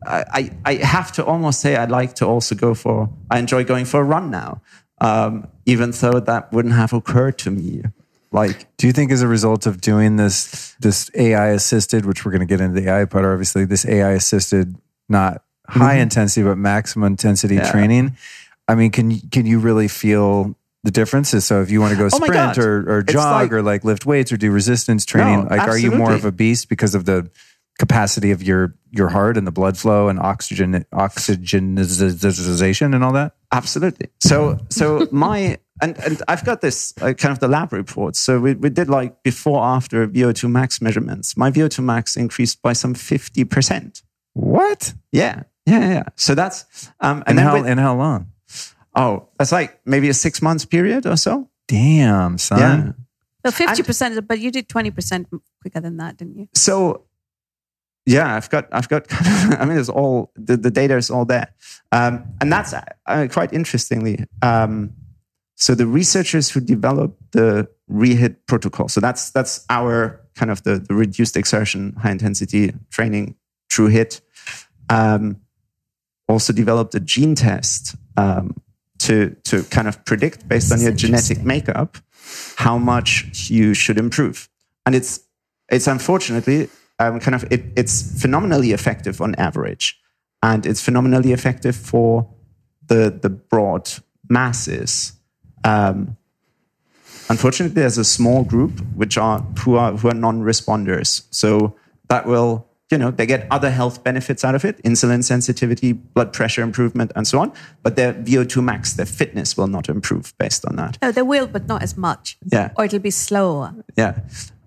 I, I have to almost say I like to also go for, I enjoy going for a run now. um, even though that wouldn't have occurred to me. Like, Do you think as a result of doing this this AI assisted, which we're going to get into the AI part, obviously, this AI assisted, not high intensity but maximum intensity Mm-hmm. Yeah. training? I mean, can you- can you really feel the differences? So if you want to go Oh sprint God. or, or jog like- or like lift weights or do resistance training, No, like are you more of a beast because of the capacity of your your heart and the blood flow and oxygen oxygenization and all that? Absolutely. So, so my and and I've got this uh, kind of the lab reports. So we we did like before after VO2 max measurements. My VO2 max increased by some fifty percent. What? Yeah, yeah, yeah. So that's um and, And, then how with- and how long? oh that's like maybe a six months period or so. Damn, son. Yeah. So fifty percent, but you did twenty percent quicker than that, didn't you? So yeah, I've got I've got I mean it's all the, the data is all there, um, and that's uh, quite interestingly. Um, so the researchers who developed the rehit protocol, so that's that's our kind of the, the reduced exertion high intensity training true hit, um, also developed a gene test um, to to kind of predict based on your genetic makeup how much you should improve, and it's it's unfortunately um, kind of it, it's phenomenally effective on average, and it's phenomenally effective for the the broad masses. Um, unfortunately, there's a small group which are who are who are non-responders. So that will you know they get other health benefits out of it, insulin sensitivity, blood pressure improvement, and so on. But their VO2 max, their fitness will not improve based on that. No, they will, but not as much. Yeah. Or it'll be slower. Yeah.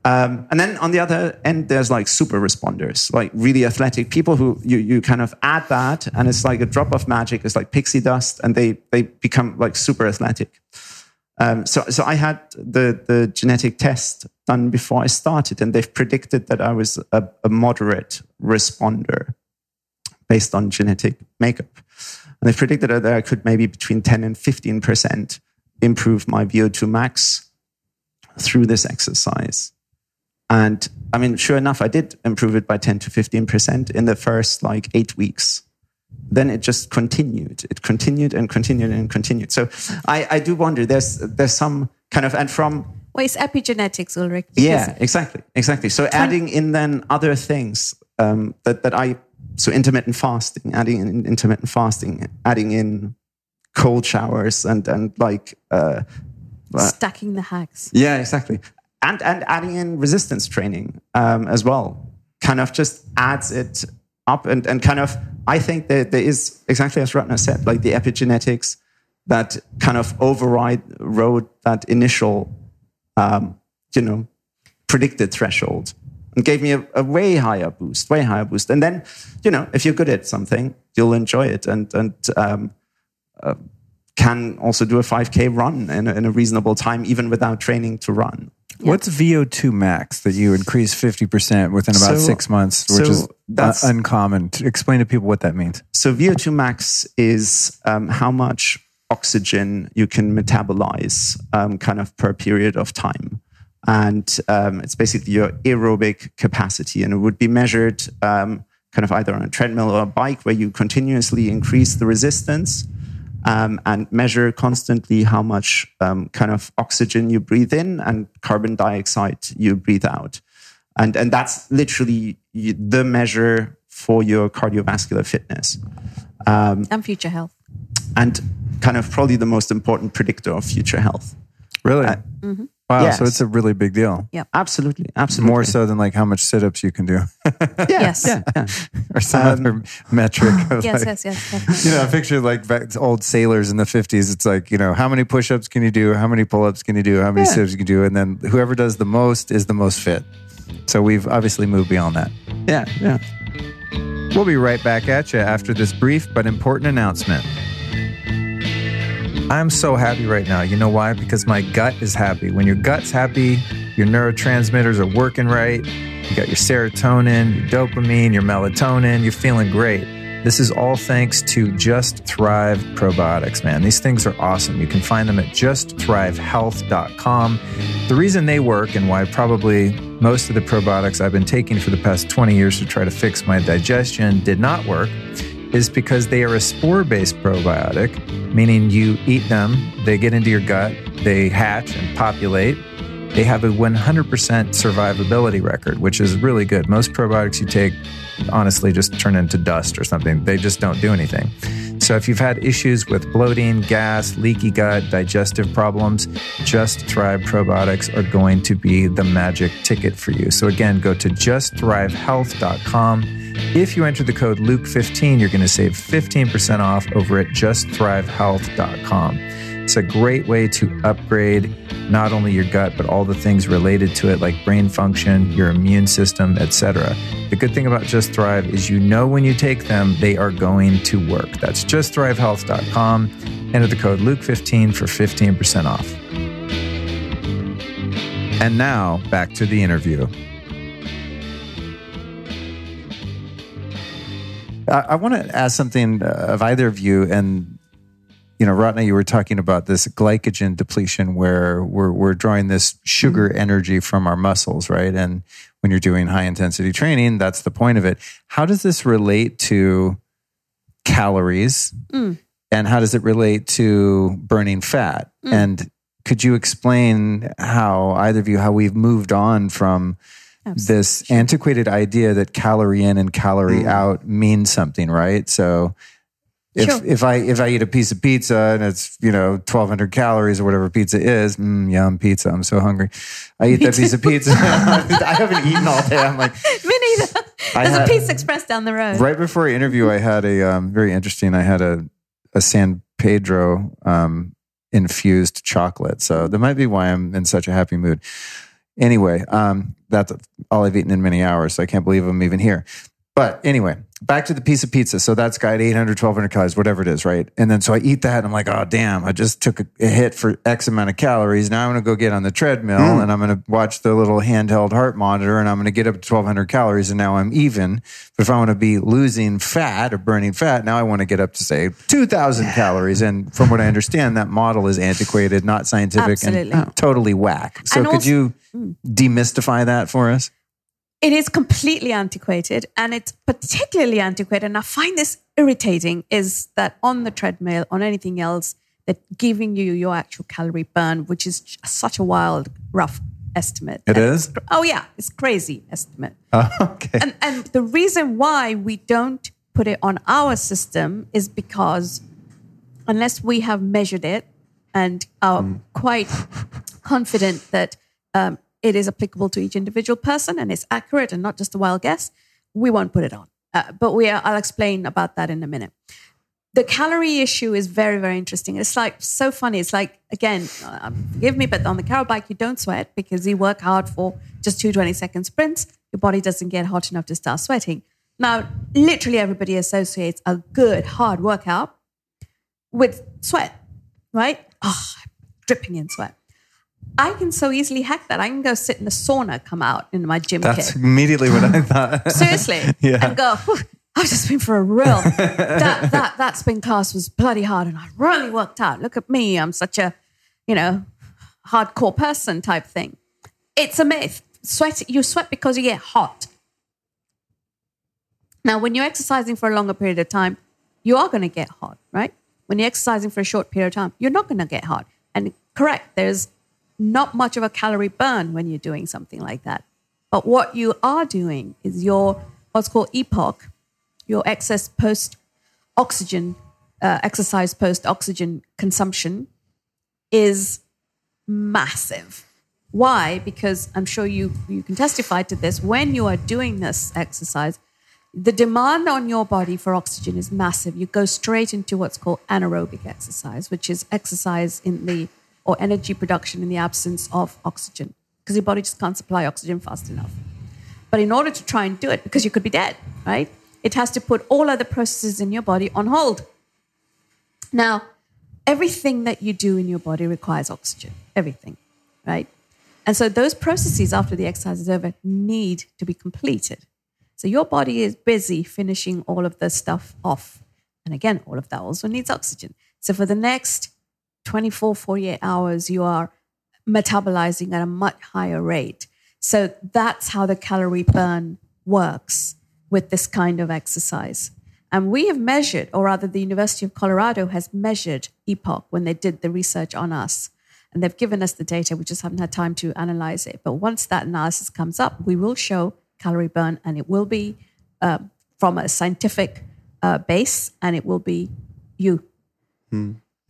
Um, and then on the other end, there's like super responders, like really athletic people who you, you kind of add that, and it's like a drop of magic. It's like pixie dust, and they they become like super athletic. Um, so so I had the the genetic test done before I started, and they've predicted that I was a, a moderate responder based on genetic makeup, and they've predicted that I could maybe between ten and fifteen percent improve my VO2 max through this exercise. And I mean, sure enough, I did improve it by 10 to 15% in the first like eight weeks. Then it just continued. It continued and continued and continued. So I, I do wonder there's, there's some kind of, and from, Well, it's epigenetics, Ulrich. yeah, exactly, exactly. So adding in then other things um, that, that I, so intermittent fasting, adding in intermittent fasting, adding in cold showers and, and like, uh, Stacking the hacks. yeah, exactly. And and adding in resistance training um, as well, kind of just adds it up and, and kind of I think that there is exactly as Ratna said, like the epigenetics that kind of override rode that initial um, you know, predicted threshold and gave me a, a way higher boost, way higher boost. And then, you know, if you're good at something, you'll enjoy it and and um, uh, can also do a 5k run in a, in a reasonable time, even without training to run. What's VO2 max that you increase 50% within about So- six months, which so is uh, that's- uncommon? To explain to people what that means. So VO2 max is um, how much oxygen you can metabolize um, kind of per period of time. And um, it's basically your aerobic capacity. And it would be measured um, kind of either on a treadmill or a bike where you continuously increase the resistance um, and measure constantly how much um, kind of oxygen you breathe in and carbon dioxide you breathe out. And, and that's literally the measure for your cardiovascular fitness And future health. and kind of probably the most important predictor of future health. Really? Uh, wow. yes. So it's a really big deal. Yeah, Absolutely, absolutely. More so than like how much sit ups you can do yeah, Yes. yeah, yeah. or some other um, metric. of Yes, like- yes, yes. Definitely. You know, I picture like old sailors in the 50s. It's like, you know, how many push ups can you do? How many pull ups can you do? How many Yeah. sit ups can you do? And then whoever does the most is the most fit. So we've obviously moved beyond that. yeah, yeah. We'll be right back at you after this brief but important announcement. I'm so happy right now. You know why? Because my gut is happy. When your gut's happy, your neurotransmitters are working right. You got your serotonin, your dopamine, your melatonin. You're feeling great. This is all thanks to Just Thrive Probiotics, man. These things are awesome. You can find them at justthrivehealth.com. The reason they work and why probably most of the probiotics I've been taking for the past 20 years to try to fix my digestion did not work is because they are a spore based probiotic, meaning you eat them, they get into your gut, they hatch and populate. They have a 100% survivability record, which is really good. Most probiotics you take honestly just turn into dust or something, they just don't do anything. So if you've had issues with bloating, gas, leaky gut, digestive problems, Just Thrive probiotics are going to be the magic ticket for you. So again, go to justthrivehealth.com. If you enter the code Luke15, you're going to save 15% off over at justthrivehealth.com. It's a great way to upgrade not only your gut but all the things related to it like brain function, your immune system, etc. The good thing about Just Thrive is you know when you take them they are going to work. That's justthrivehealth.com. Enter the code Luke15 for 15% off. And now back to the interview. I, I want to ask something of either of you, and you know, Ratna, you were talking about this glycogen depletion where we're, we're drawing this sugar mm-hmm. energy from our muscles, right? And when you're doing high intensity training, that's the point of it. How does this relate to calories? Mm. And how does it relate to burning fat? Mm. And could you explain how either of you, how we've moved on from Absolutely. this antiquated idea that calorie in and calorie mm. out means something, right? So if sure. if I if I eat a piece of pizza and it's you know twelve hundred calories or whatever pizza is, mm, yum pizza. I'm so hungry. I eat Me that too. piece of pizza. I haven't eaten all day. I'm like me neither. There's had, a Pizza Express down the road. Right before I interview, I had a um, very interesting. I had a a San Pedro um, infused chocolate. So that might be why I'm in such a happy mood. Anyway, um, that's all I've eaten in many hours. So I can't believe I'm even here. But anyway, back to the piece of pizza. So that's got 800, 1200 calories, whatever it is, right? And then so I eat that and I'm like, oh, damn, I just took a, a hit for X amount of calories. Now I'm going to go get on the treadmill mm. and I'm going to watch the little handheld heart monitor and I'm going to get up to 1200 calories and now I'm even. But if I want to be losing fat or burning fat, now I want to get up to say 2000 yeah. calories. And from what I understand, that model is antiquated, not scientific Absolutely. and totally whack. So and could also, you mm. demystify that for us? It is completely antiquated and it's particularly antiquated and i find this irritating is that on the treadmill on anything else that giving you your actual calorie burn which is such a wild rough estimate It is. oh yeah it's crazy estimate okay and and the reason why we don't put it on our system is because unless we have measured it and are mm. quite confident that um, it is applicable to each individual person and it's accurate and not just a wild guess, we won't put it on. Uh, but we are, I'll explain about that in a minute. The calorie issue is very, very interesting. It's like so funny. It's like, again, uh, forgive me, but on the carol bike, you don't sweat because you work hard for just two 20 second sprints. Your body doesn't get hot enough to start sweating. Now, literally everybody associates a good, hard workout with sweat, right? Oh, dripping in sweat. I can so easily hack that. I can go sit in the sauna, come out in my gym That's kit. immediately what I thought. Seriously. yeah. And go, I've just been for a real, that, that, that spin class was bloody hard and I really worked out. Look at me. I'm such a, you know, hardcore person type thing. It's a myth. Sweat, you sweat because you get hot. Now, when you're exercising for a longer period of time, you are going to get hot, right? When you're exercising for a short period of time, you're not going to get hot. And correct, there's not much of a calorie burn when you're doing something like that. But what you are doing is your what's called EPOC, your excess post oxygen, uh, exercise post oxygen consumption is massive. Why? Because I'm sure you, you can testify to this. When you are doing this exercise, the demand on your body for oxygen is massive. You go straight into what's called anaerobic exercise, which is exercise in the or energy production in the absence of oxygen because your body just can't supply oxygen fast enough. But in order to try and do it, because you could be dead, right? It has to put all other processes in your body on hold. Now, everything that you do in your body requires oxygen, everything, right? And so those processes after the exercise is over need to be completed. So your body is busy finishing all of the stuff off. And again, all of that also needs oxygen. So for the next 24, 48 hours, you are metabolizing at a much higher rate. So that's how the calorie burn works with this kind of exercise. And we have measured, or rather, the University of Colorado has measured EPOC when they did the research on us. And they've given us the data. We just haven't had time to analyze it. But once that analysis comes up, we will show calorie burn, and it will be uh, from a scientific uh, base, and it will be you.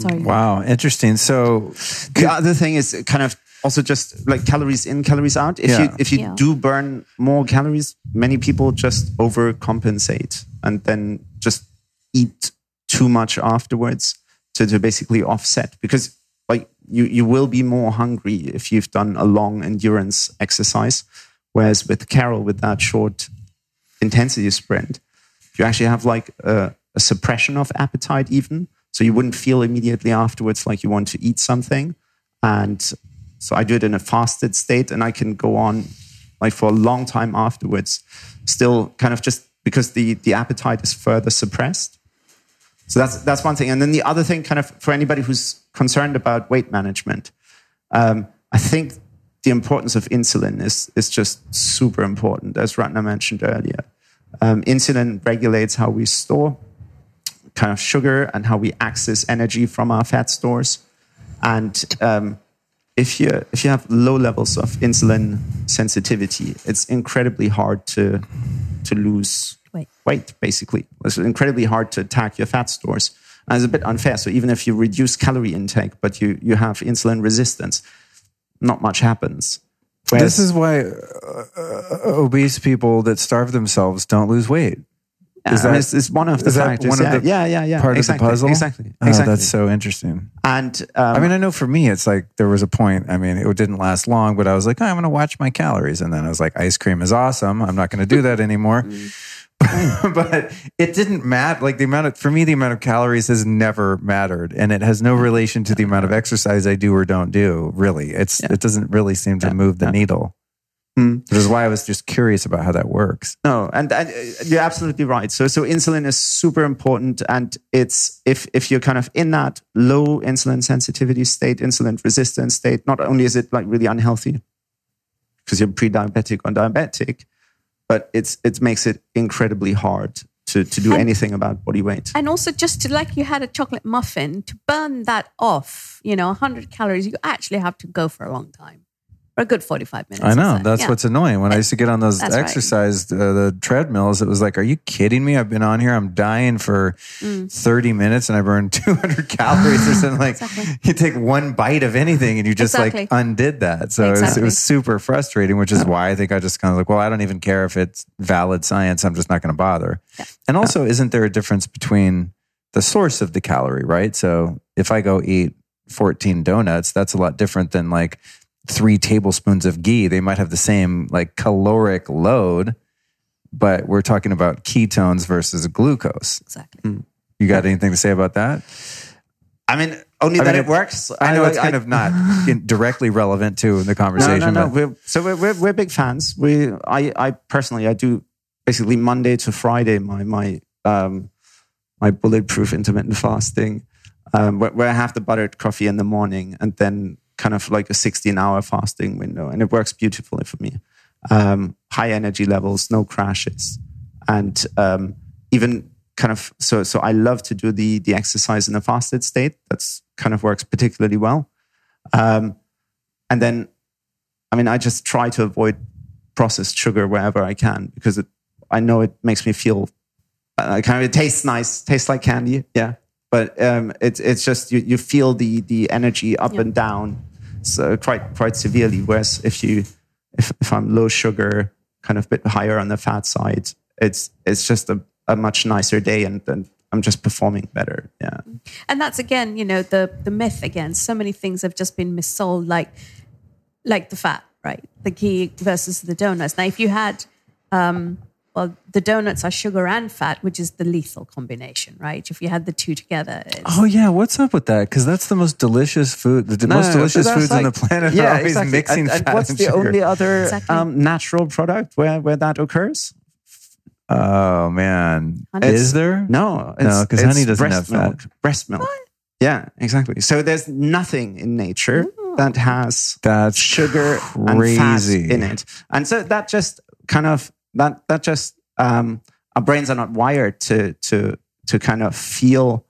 Sorry. Wow, interesting. So The other thing is kind of also just like calories in, calories out. If you if you Yeah. do burn more calories, many people just overcompensate and then just eat too much afterwards to, to basically offset because like you you will be more hungry if you've done a long endurance exercise. Whereas with Carol, with that short intensity sprint, you actually have like a, a suppression of appetite even so you wouldn't feel immediately afterwards like you want to eat something. And so i do it in a fasted state and i can go on like for a long time afterwards still kind of just because the the appetite is further suppressed. So that's that's one thing. And then the other thing kind of for anybody who's concerned about weight management um, i think the importance of insulin is is just super important as ratna mentioned earlier. Um, insulin regulates how we store kind of sugar and how we access energy from our fat stores. And um, if you if you have low levels of insulin sensitivity, it's incredibly hard to to lose Weight. weight. Basically, it's incredibly hard to attack your fat stores. And it's a bit unfair. So even if you reduce calorie intake, but you you have insulin resistance, not much happens. this is why uh, uh, obese people that starve themselves don't lose weight. Yeah, is I mean, it's, it's one of the is factors. one of yeah, the yeah, yeah, yeah. Part exactly, of the puzzle. Exactly. Oh, Exactly. that's so interesting. and um, I mean, I know for me, it's like there was a point. I mean, it didn't last long, but I was like, oh, I'm going to watch my calories, and then I was like, ice cream is awesome. I'm not going to do that anymore. but it didn't matter. Like the amount of, for me, the amount of calories has never mattered, and it has no relation to the amount of exercise I do or don't do. Really, it's it doesn't really seem to move the needle. Which is why I was just curious about how that works. No, and, and uh, you're absolutely right. So, so insulin is super important, and it's if if you're kind of in that low insulin sensitivity state, insulin resistant state, not only is it like really unhealthy because you're pre-diabetic or diabetic, but it's it makes it incredibly hard to to do And- anything about body weight. And also, just to like you had a chocolate muffin, to burn that off, you know, 100 calories, you actually have to go for a long time. For a good 45 minutes. I know so. that's Yeah. what's annoying. When I used to get on those That's right. exercise uh, the treadmills, it was like, "Are you kidding me? I've been on here. I'm dying for Mm. thirty minutes, and I burned 200 calories or something." Like Exactly. you take one bite of anything, and you just like undid that. So it, was, it was super frustrating. Which is why I think I just kind of like, well, I don't even care if it's valid science. I'm just not going to bother. And also, isn't there a difference between the source of the calorie, right? So if I go eat 14 donuts, that's a lot different than like three tablespoons of ghee. They might have the same like caloric load, but we're talking about ketones versus glucose. Exactly. You got anything to say about that? I mean, only I that mean, it works. I know it's I- kind of not in- directly relevant to the conversation. no, no. but We're, so we're, we're we're big fans. We I I personally I do basically Monday to Friday my my um my bulletproof intermittent fasting, um, where, where I have the buttered coffee in the morning and then kind of like a 16 hour fasting window, and it works beautifully for me. Um, high energy levels, no crashes, and um, even kind of so so I love to do the the exercise in a fasted state. That's kind of works particularly well. Um, and then I mean, I just try to avoid processed sugar wherever I can because it, I know it makes me feel uh, kind of it tastes nice, tastes like candy, yeah. But um, it's it's just you, you feel the the energy up and down, so quite quite severely. Whereas if you if if I'm low sugar, kind of bit higher on the fat side, it's it's just a, a much nicer day, and, and I'm just performing better. Yeah. And that's again, you know, the the myth again. So many things have just been missold, like like the fat, right? The ghee versus the donuts. Now, if you had, um, well, the donuts are sugar and fat, which is the lethal combination, right? If you had the two together, it's, Oh yeah, what's up with that? Because that's the most delicious food. The No, most delicious that's foods on the planet yeah, are always exactly. mixing and, and fat what's and the sugar. only other Exactly. um, natural product where, where that occurs? Oh man, Honey. is there? No, no, because honey doesn't breast have fat. Breast milk. Yeah, exactly. So there's nothing in nature that has That's sugar and fat in it, and so that just kind of that that just um, our brains are not wired to to to kind of feel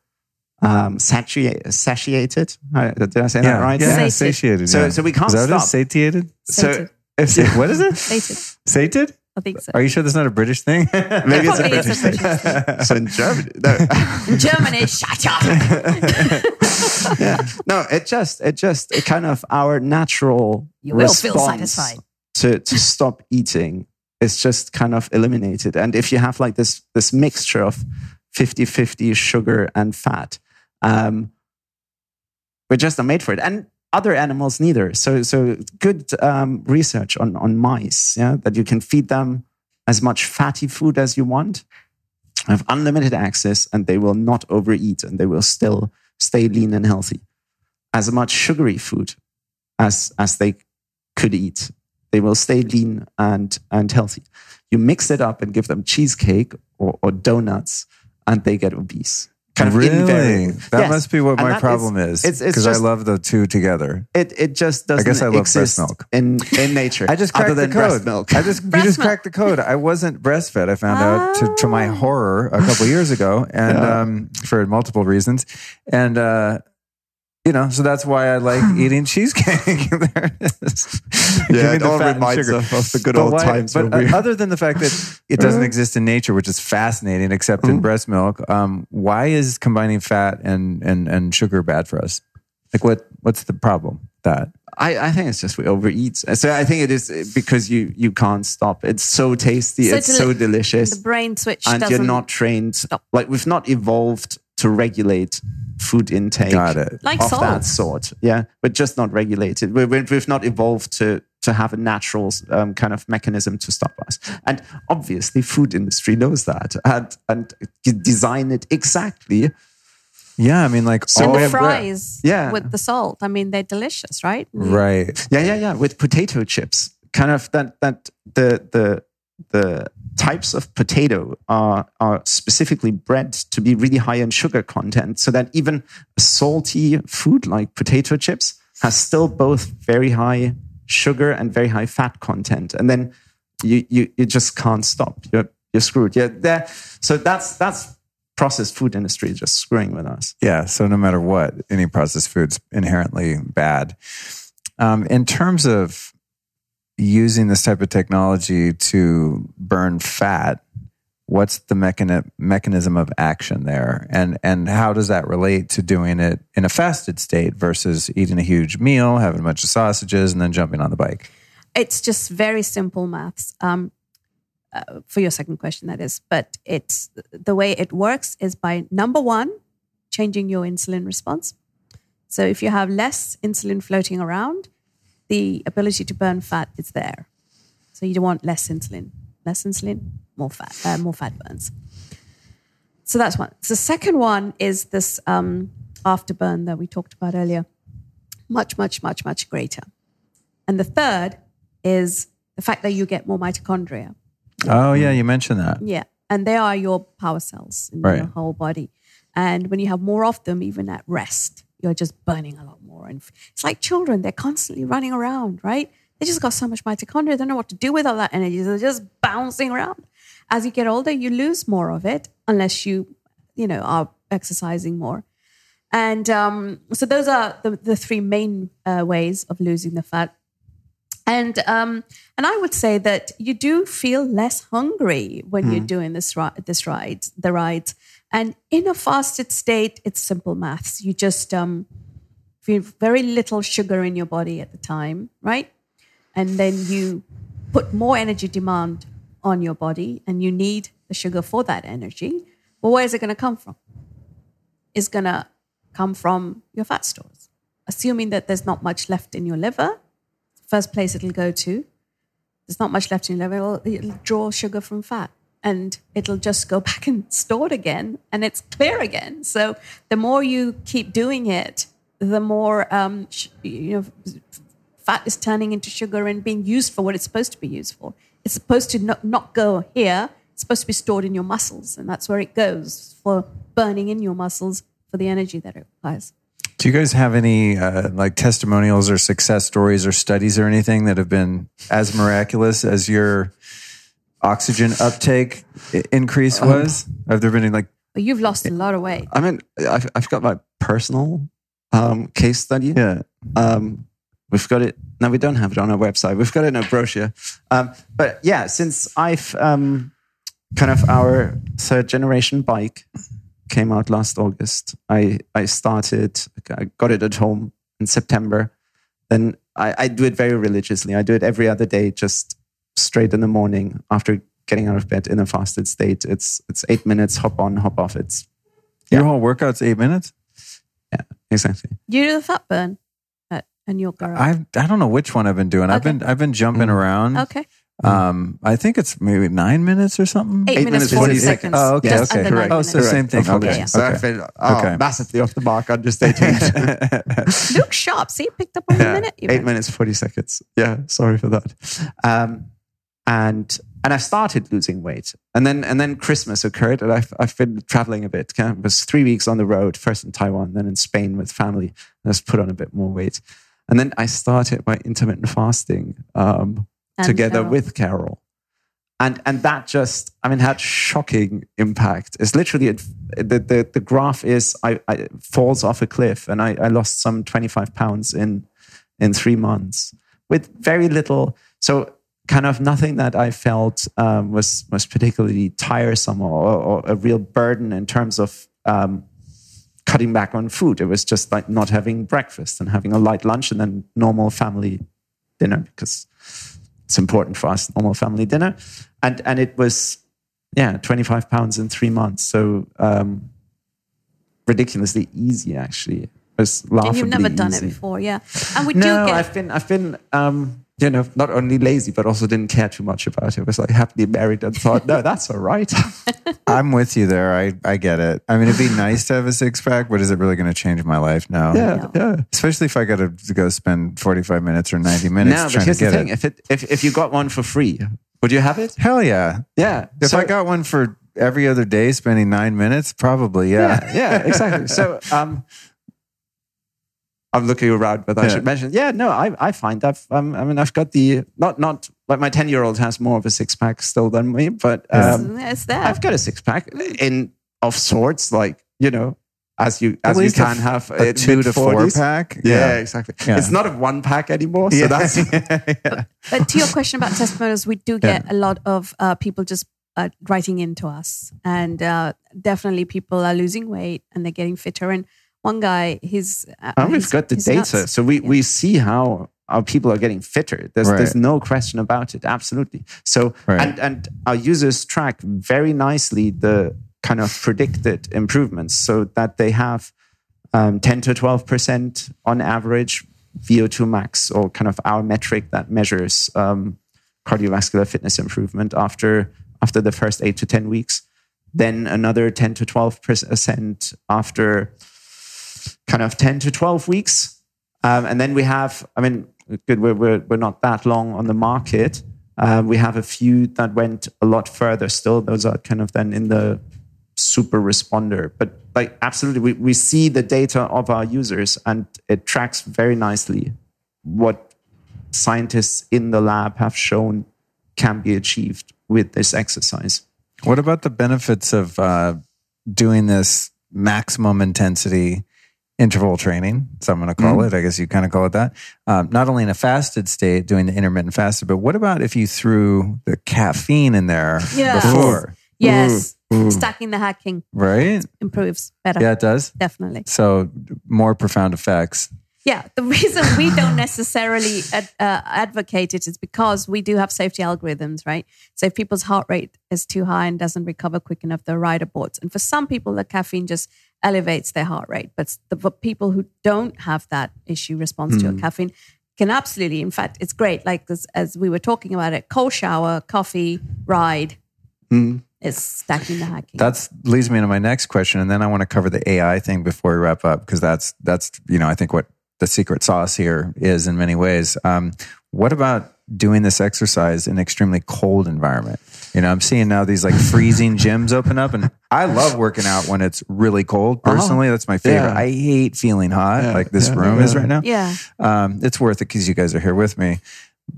um, satiated. satiated. Uh, Did I say that right? Yeah, Sated. satiated. So- yeah. so we can't Is that what it stop. is? Satiated? So Sated. if what is it? Sated. Sated? I think so. Are you sure that's not a British thing? maybe it's a Probably is British a thing. So in Germany, no. In Germany, shut up. yeah. no, it just it just it kind of our natural You will feel response satisfied. to to stop eating is just kind of eliminated. And if you have like this this mixture of 50-50 sugar and fat, um, we're just not made for it. And other animals neither. So so good um, research on on mice, yeah, that you can feed them as much fatty food as you want, have unlimited access, and they will not overeat, and they will still stay lean and healthy. As much sugary food as as they could eat, they will stay lean and and healthy. You mix it up and give them cheesecake or, or donuts, and they get obese. Kind of really? invariably. That Yes. must be what And my problem is. It's, it's Because I love the two together. it. It just doesn't I guess I love breast milk. in in nature. I just cracked the than breast code. milk. I just you just milk. cracked the code. I wasn't breastfed. I found out to, to my Oh. horror a couple years ago, and Yeah. um, for multiple reasons, and uh, you know, so that's why I like eating cheesecake. there it is. Give me it all fat and reminds sugar. of- of the good But old why- times But when uh, we- other than the fact that it doesn't exist in nature, which is fascinating, except in Mhm. breast milk, um, why is combining fat and, and and sugar bad for us? Like, what what's the problem? with That I, I think it's just we overeat. So I think it is because you you can't stop. It's so tasty. So it's deli- so delicious. The brain switch and doesn't you're not trained stop. like we've not evolved to regulate food intake Got it. Like of that salt. sort yeah but just not regulated we, we, we've not evolved to to have a natural um, kind of mechanism to stop us and obviously food industry knows that and and design it exactly yeah, I mean, like So all the we have fries Yeah. with the salt. I mean, they're delicious, right? right. yeah yeah yeah with potato chips kind of that that the the the types of potato are are specifically bred to be really high in sugar content so that even salty food like potato chips has still both very high sugar and very high fat content and then you you, you just can't stop you're you're screwed yeah there so that's that's processed food industry just screwing with us Yeah. So no matter what, any processed food's inherently bad. Um, in terms of using this type of technology to burn fat, what's the mechani- mechanism of action there, and and how does that relate to doing it in a fasted state versus eating a huge meal, having a bunch of sausages, and then jumping on the bike? It's just very simple maths. Um, uh, for your second question, that is, but it's the way it works is by number one, changing your insulin response. So if you have less insulin floating around, the ability to burn fat is there. So you don't want less insulin. Less insulin, more fat, uh, more fat burns. So that's one. The second one is this um, afterburn that we talked about earlier. Much, much, much, much greater. And the third is the fact that you get more mitochondria. Oh yeah, you mentioned that. Yeah. And they are your power cells in Right. your whole body. And when you have more of them, even at rest, you're just burning a lot more. And it's like children, they're constantly running around, right? They just got so much mitochondria, they don't know what to do with all that energy. They're just bouncing around. As you get older, you lose more of it unless you, you know, are exercising more. And um, so those are the, the three main uh, ways of losing the fat. And um, and I would say that you do feel less hungry when you're doing this ri- this ride, the ride. And in a fasted state, it's simple maths. You just um, very little sugar in your body at the time, right? And then you put more energy demand on your body, and you need the sugar for that energy. Well, where is it going to come from? It's going to come from your fat stores, assuming that there's not much left in your liver first place it'll go to. There's not much left in your liver. It'll, it'll draw sugar from fat and it'll just go back and store it again and it's clear again. So the more you keep doing it, the more um, sh- you know fat is turning into sugar and being used for what it's supposed to be used for. It's supposed to not, not go here. It's supposed to be stored in your muscles, and that's where it goes for burning in your muscles for the energy that it requires. Do you guys have any uh, like testimonials or success stories or studies or anything that have been as miraculous as your oxygen uptake increase was? Have there been any, like But you've lost a lot of weight. I mean, I've, I've got my personal um, case study. yeah? Um, we've got it. No, we don't have it on our website. We've got it in a brochure. Um, but yeah, since I've um, kind of our third generation bike came out last August, I I started. I got it at home in September. Then I, I do it very religiously. I do it every other day, just straight in the morning after getting out of bed in a fasted state. It's it's eight minutes, hop on, hop off. It's Your whole workout's eight minutes. Exactly. You do the fat burn at, and you'll go. I I don't know which one I've been doing. I've Okay. been I've been jumping around. okay. Um, I think it's maybe nine minutes or something. Eight, Eight minutes, minutes, 40 40 seconds. Oh, okay, Just okay. under nine Correct. Oh, so minutes. same thing. Correct. Okay, Yeah. So okay. I feel oh, Okay. massively off the mark on just eight minutes. Look sharp. See, picked up on the Yeah, minute. eight even. minutes forty seconds. Yeah, sorry for that. Um, and and I started losing weight, and then and then Christmas occurred, and I've I've been traveling a bit. It was three weeks on the road, first in Taiwan, then in Spain with family. And I just put on a bit more weight, and then I started my intermittent fasting um, together Carol. with Carol. And, and that just, I mean, had shocking impact. It's literally, it, the, the, the graph is, I, I falls off a cliff and I, I lost some 25 pounds in, in three months with very little. So kind of nothing that I felt um, was, was particularly tiresome or, or a real burden in terms of um, cutting back on food. It was just like not having breakfast and having a light lunch and then normal family dinner because it's important for us, normal family dinner. And and it was yeah, 25 pounds in three months. So um, ridiculously easy actually. It was And you've never done it before, yeah. And we No, do get I've been I've been um, you know, not only lazy, but also didn't care too much about it. I was like happily married and thought, no, that's all right. I'm with you there. I, I get it. I mean, it'd be nice to have a six pack, but is it really going to change my life? No. yeah, No. yeah. Especially if I got to go spend 45 minutes or 90 minutes No, trying here's to the get thing: it. if it if, if you got one for free, would you have it? Hell yeah. Yeah. If So- I got one for every other day spending nine minutes, probably, yeah. yeah, yeah, exactly. So, um, I'm looking around, but I Yeah. should mention, yeah, no, I, I find I've, um, I mean, I've got the not, not like my ten year old has more of a six pack still than me, but um, it's there. I've got a six pack in of sorts, like you know, as you as you can a, have a in two to four pack. Yeah, exactly. Yeah. It's not a one pack anymore, so Yeah. that's But to your question about testimonials, we do get a lot of uh, people just uh, writing into us, and uh, definitely people are losing weight and they're getting fitter. And one guy, he's uh, And we've he's- got the data, nuts. so we, we see how our people are getting fitter. There's Right. there's no question about it. Absolutely. So Right. and and our users track very nicely the kind of predicted improvements, so that they have um, 10 to 12 percent on average VO2 max, or kind of our metric that measures um, cardiovascular fitness improvement after after the first eight to 10 weeks. Then another 10 to 12 percent after kind of 10 to 12 weeks. Um, and then we have, I mean, good, we're, we're, we're not that long on the market. Um, we have a few that went a lot further still. Those are kind of then in the super responder. But like, absolutely, we, we see the data of our users and it tracks very nicely what scientists in the lab have shown can be achieved with this exercise. What about the benefits of uh, doing this maximum intensity interval training? So I'm going to call Mm-hmm. it. I guess you kind of call it that. Um, not only in a fasted state, doing the intermittent fasted, but what about if you threw the caffeine in there Yeah. before? yes, stacking the hacking Right? improves better. Yeah, it does. Definitely. So more profound effects. Yeah, the reason we don't necessarily ad, uh, advocate it is because we do have safety algorithms, right? So if people's heart rate is too high and doesn't recover quick enough, the ride aborts. And for some people, the caffeine just elevates their heart rate. But the, for people who don't have that issue response to a caffeine can absolutely, in fact, it's great. Like this, as we were talking about it, cold shower, coffee, ride is stacking the hacking. That's leads me into my next question, and then I want to cover the AI thing before we wrap up because that's that's you know I think what the secret sauce here is in many ways. Um, what about doing this exercise in an extremely cold environment? You know, I'm seeing now these like freezing gyms open up, and I love working out when it's really cold. Personally, that's my favorite. Yeah. I hate feeling hot, Yeah, like this yeah, room is right now. yeah. Um, it's worth it because you guys are here with me.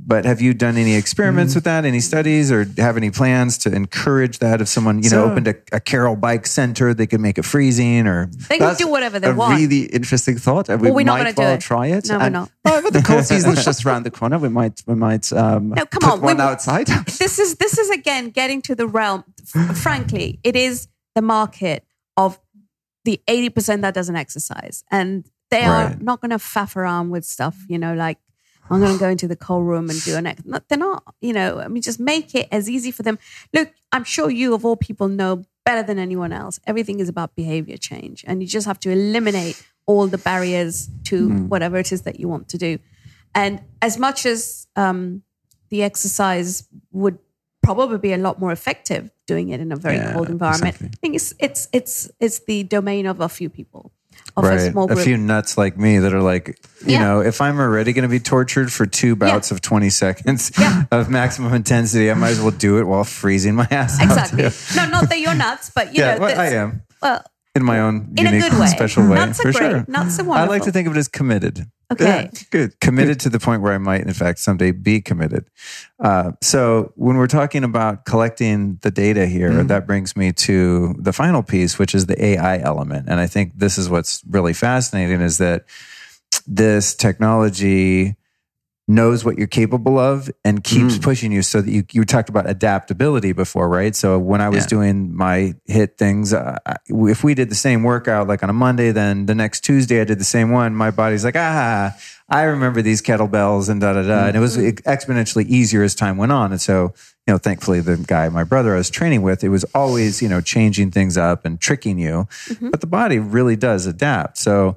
But have you done any experiments Mm. with that? Any studies or have any plans to encourage that? If someone, you know, opened a, a Carol bike center, they could make it freezing or. They can do whatever they a want. really interesting thought. and We Well, we're not might do well it. try it. No, we're not. But the cold season is just around the corner. We might, we might. Um, No, come on, one we- outside. this is this is again getting to the realm. frankly, it is the market of the eighty percent that doesn't exercise, and they are not going to faff around with stuff. You know, like I'm going to go into the cold room and do an. Ex-. No, they're not. You know, I mean, just make it as easy for them. Look, I'm sure you of all people know better than anyone else. Everything is about behavior change, and you just have to eliminate all the barriers to whatever it is that you want to do. And as much as um, the exercise would probably be a lot more effective doing it in a very Yeah, cold environment. exactly. I think it's it's it's it's the domain of a few people, of Right. a small A few nuts like me that are like, you Yeah. know, if I'm already going to be tortured for two bouts of 20 seconds Yeah. of maximum intensity, I might as well do it while freezing my ass out, exactly. too. no, not that you're nuts, but you Yeah, know, well, I am Well, in my own in a unique, good way, special way. For great. sure. Nuts are I like to think of it as committed. Okay. Yeah, good. committed to the point where I might, in fact, someday be committed. Uh, so when we're talking about collecting the data here, Mm-hmm. that brings me to the final piece, which is the AI element. And I think this is what's really fascinating is that this technology knows what you're capable of and keeps pushing you so that you, you talked about adaptability before, right? So when I was Yeah. doing my HIIT things, uh, if we did the same workout like on a Monday, then the next Tuesday I did the same one, my body's like, ah, I remember these kettlebells and da da da. And it was exponentially easier as time went on. And so, you know, thankfully the guy, my brother I was training with, it was always, you know, changing things up and tricking you. But the body really does adapt. So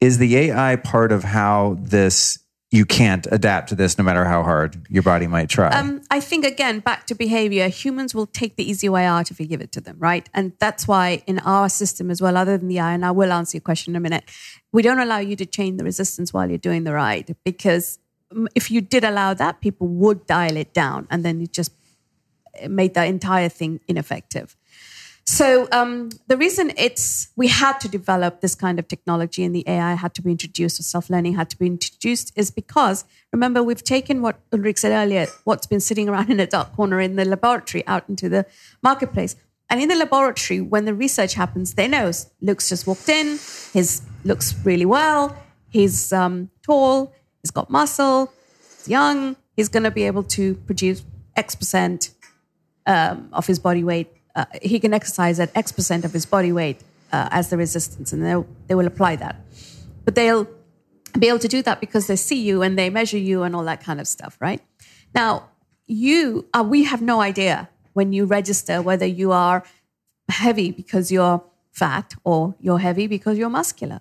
is the AI part of how this you can't adapt to this no matter how hard your body might try? Um, I think again, back to behavior, humans will take the easy way out if you give it to them, right? And that's why in our system as well, other than the eye, and I will answer your question in a minute, we don't allow you to chain the resistance while you're doing the ride because if you did allow that, people would dial it down and then it just made the entire thing ineffective. So um, the reason it's we had to develop this kind of technology and the AI had to be introduced or self-learning had to be introduced is because remember we've taken what Ulrich said earlier, what's been sitting around in a dark corner in the laboratory out into the marketplace. And in the laboratory, when the research happens, they know Luke's just walked in. His looks really well. He's um, tall. He's got muscle. He's young. He's going to be able to produce X percent um, of his body weight. Uh, he can exercise at X percent of his body weight uh, as the resistance, and they'll, they will apply that. But they'll be able to do that because they see you and they measure you and all that kind of stuff, right? Now, you, uh, we have no idea when you register whether you are heavy because you're fat or you're heavy because you're muscular.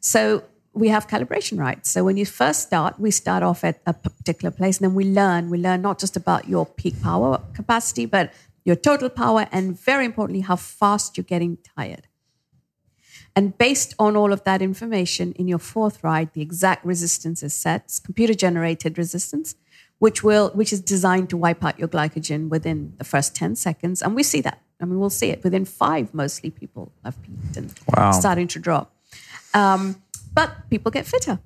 So we have calibration rights. So when you first start, we start off at a particular place and then we learn. We learn not just about your peak power capacity, but your total power and very importantly, how fast you're getting tired. And based on all of that information in your fourth ride, the exact resistance is set. Computer generated resistance, which will which is designed to wipe out your glycogen within the first 10 seconds. And we see that. I mean, we'll see it within five, mostly people have peaked and Wow. starting to drop. Um, but people get fitter.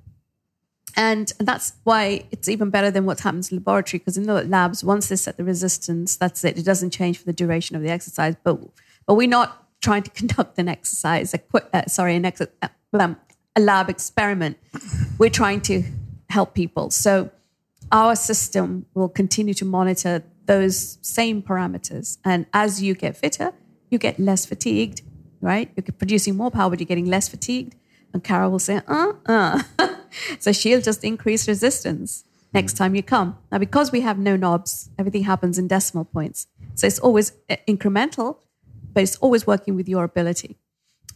And that's why it's even better than what happens in the laboratory because in the labs, once they set the resistance, that's it. It doesn't change for the duration of the exercise. But but we're not trying to conduct an exercise, a, qu- uh, sorry, an ex- uh, um, a lab experiment. We're trying to help people. So our system will continue to monitor those same parameters. And as you get fitter, you get less fatigued, right? You're producing more power, but you're getting less fatigued. And Carol will say, uh, uh. so she'll just increase resistance next time you come. Now, because we have no knobs, everything happens in decimal points. So it's always uh, incremental, but it's always working with your ability.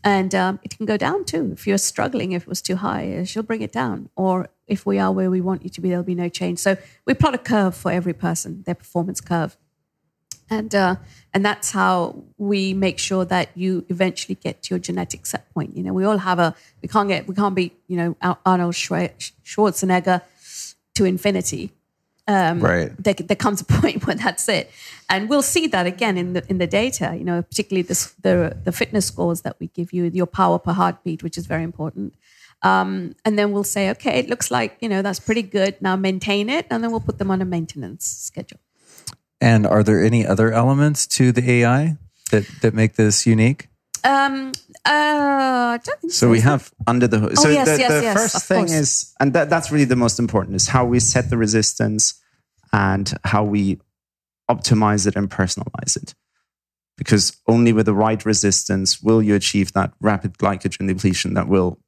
And um, it can go down too. If you're struggling, if it was too high, uh, she'll bring it down. Or if we are where we want you to be, there'll be no change. So we plot a curve for every person, their performance curve. And, uh, and that's how we make sure that you eventually get to your genetic set point. You know, we all have a, we can't get, we can't be, you know, Arnold Schwarzenegger to infinity right. there, there comes a point where that's it, and we'll see that again in the in the data. You know, particularly this, the the fitness scores that we give you, your power per heartbeat, which is very important. Um, and then we'll say, okay, it looks like, you know, that's pretty good. Now maintain it. And then we'll put them on a maintenance schedule. And are there any other elements to the AI that, that make this unique? Um, uh, I don't think so. So we have under the hood. Oh, so yes, the, yes, the yes, first of thing course. is, and that, that's really the most important, is how we set the resistance and how we optimize it and personalize it. Because only with the right resistance will you achieve that rapid glycogen depletion that will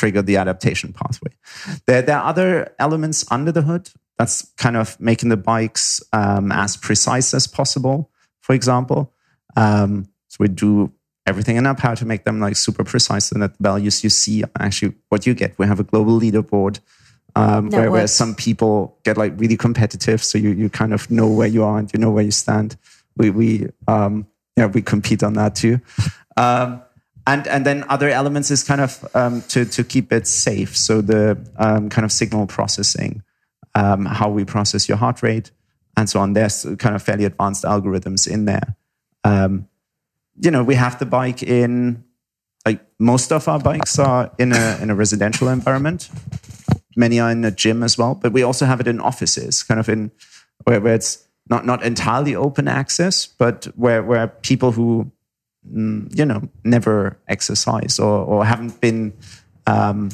trigger the adaptation pathway. There, there are other elements under the hood. That's kind of making the bikes um, as precise as possible, for example. Um, so we do everything in our power to make them like super precise and that the values you see are actually what you get. We have a global leaderboard um, where, where some people get like really competitive. So you, you kind of know where you are and you know where you stand. We, we, um, yeah, we compete on that too. Um, and, and then other elements is kind of um, to, to keep it safe. So the um, kind of signal processing, um, how we process your heart rate and so on. There's kind of fairly advanced algorithms in there. Um, you know, we have the bike in like most of our bikes are in a in a residential environment. Many are in a gym as well, but we also have it in offices, kind of in where, where it's not not entirely open access, but where where people who you know never exercise or or haven't been um,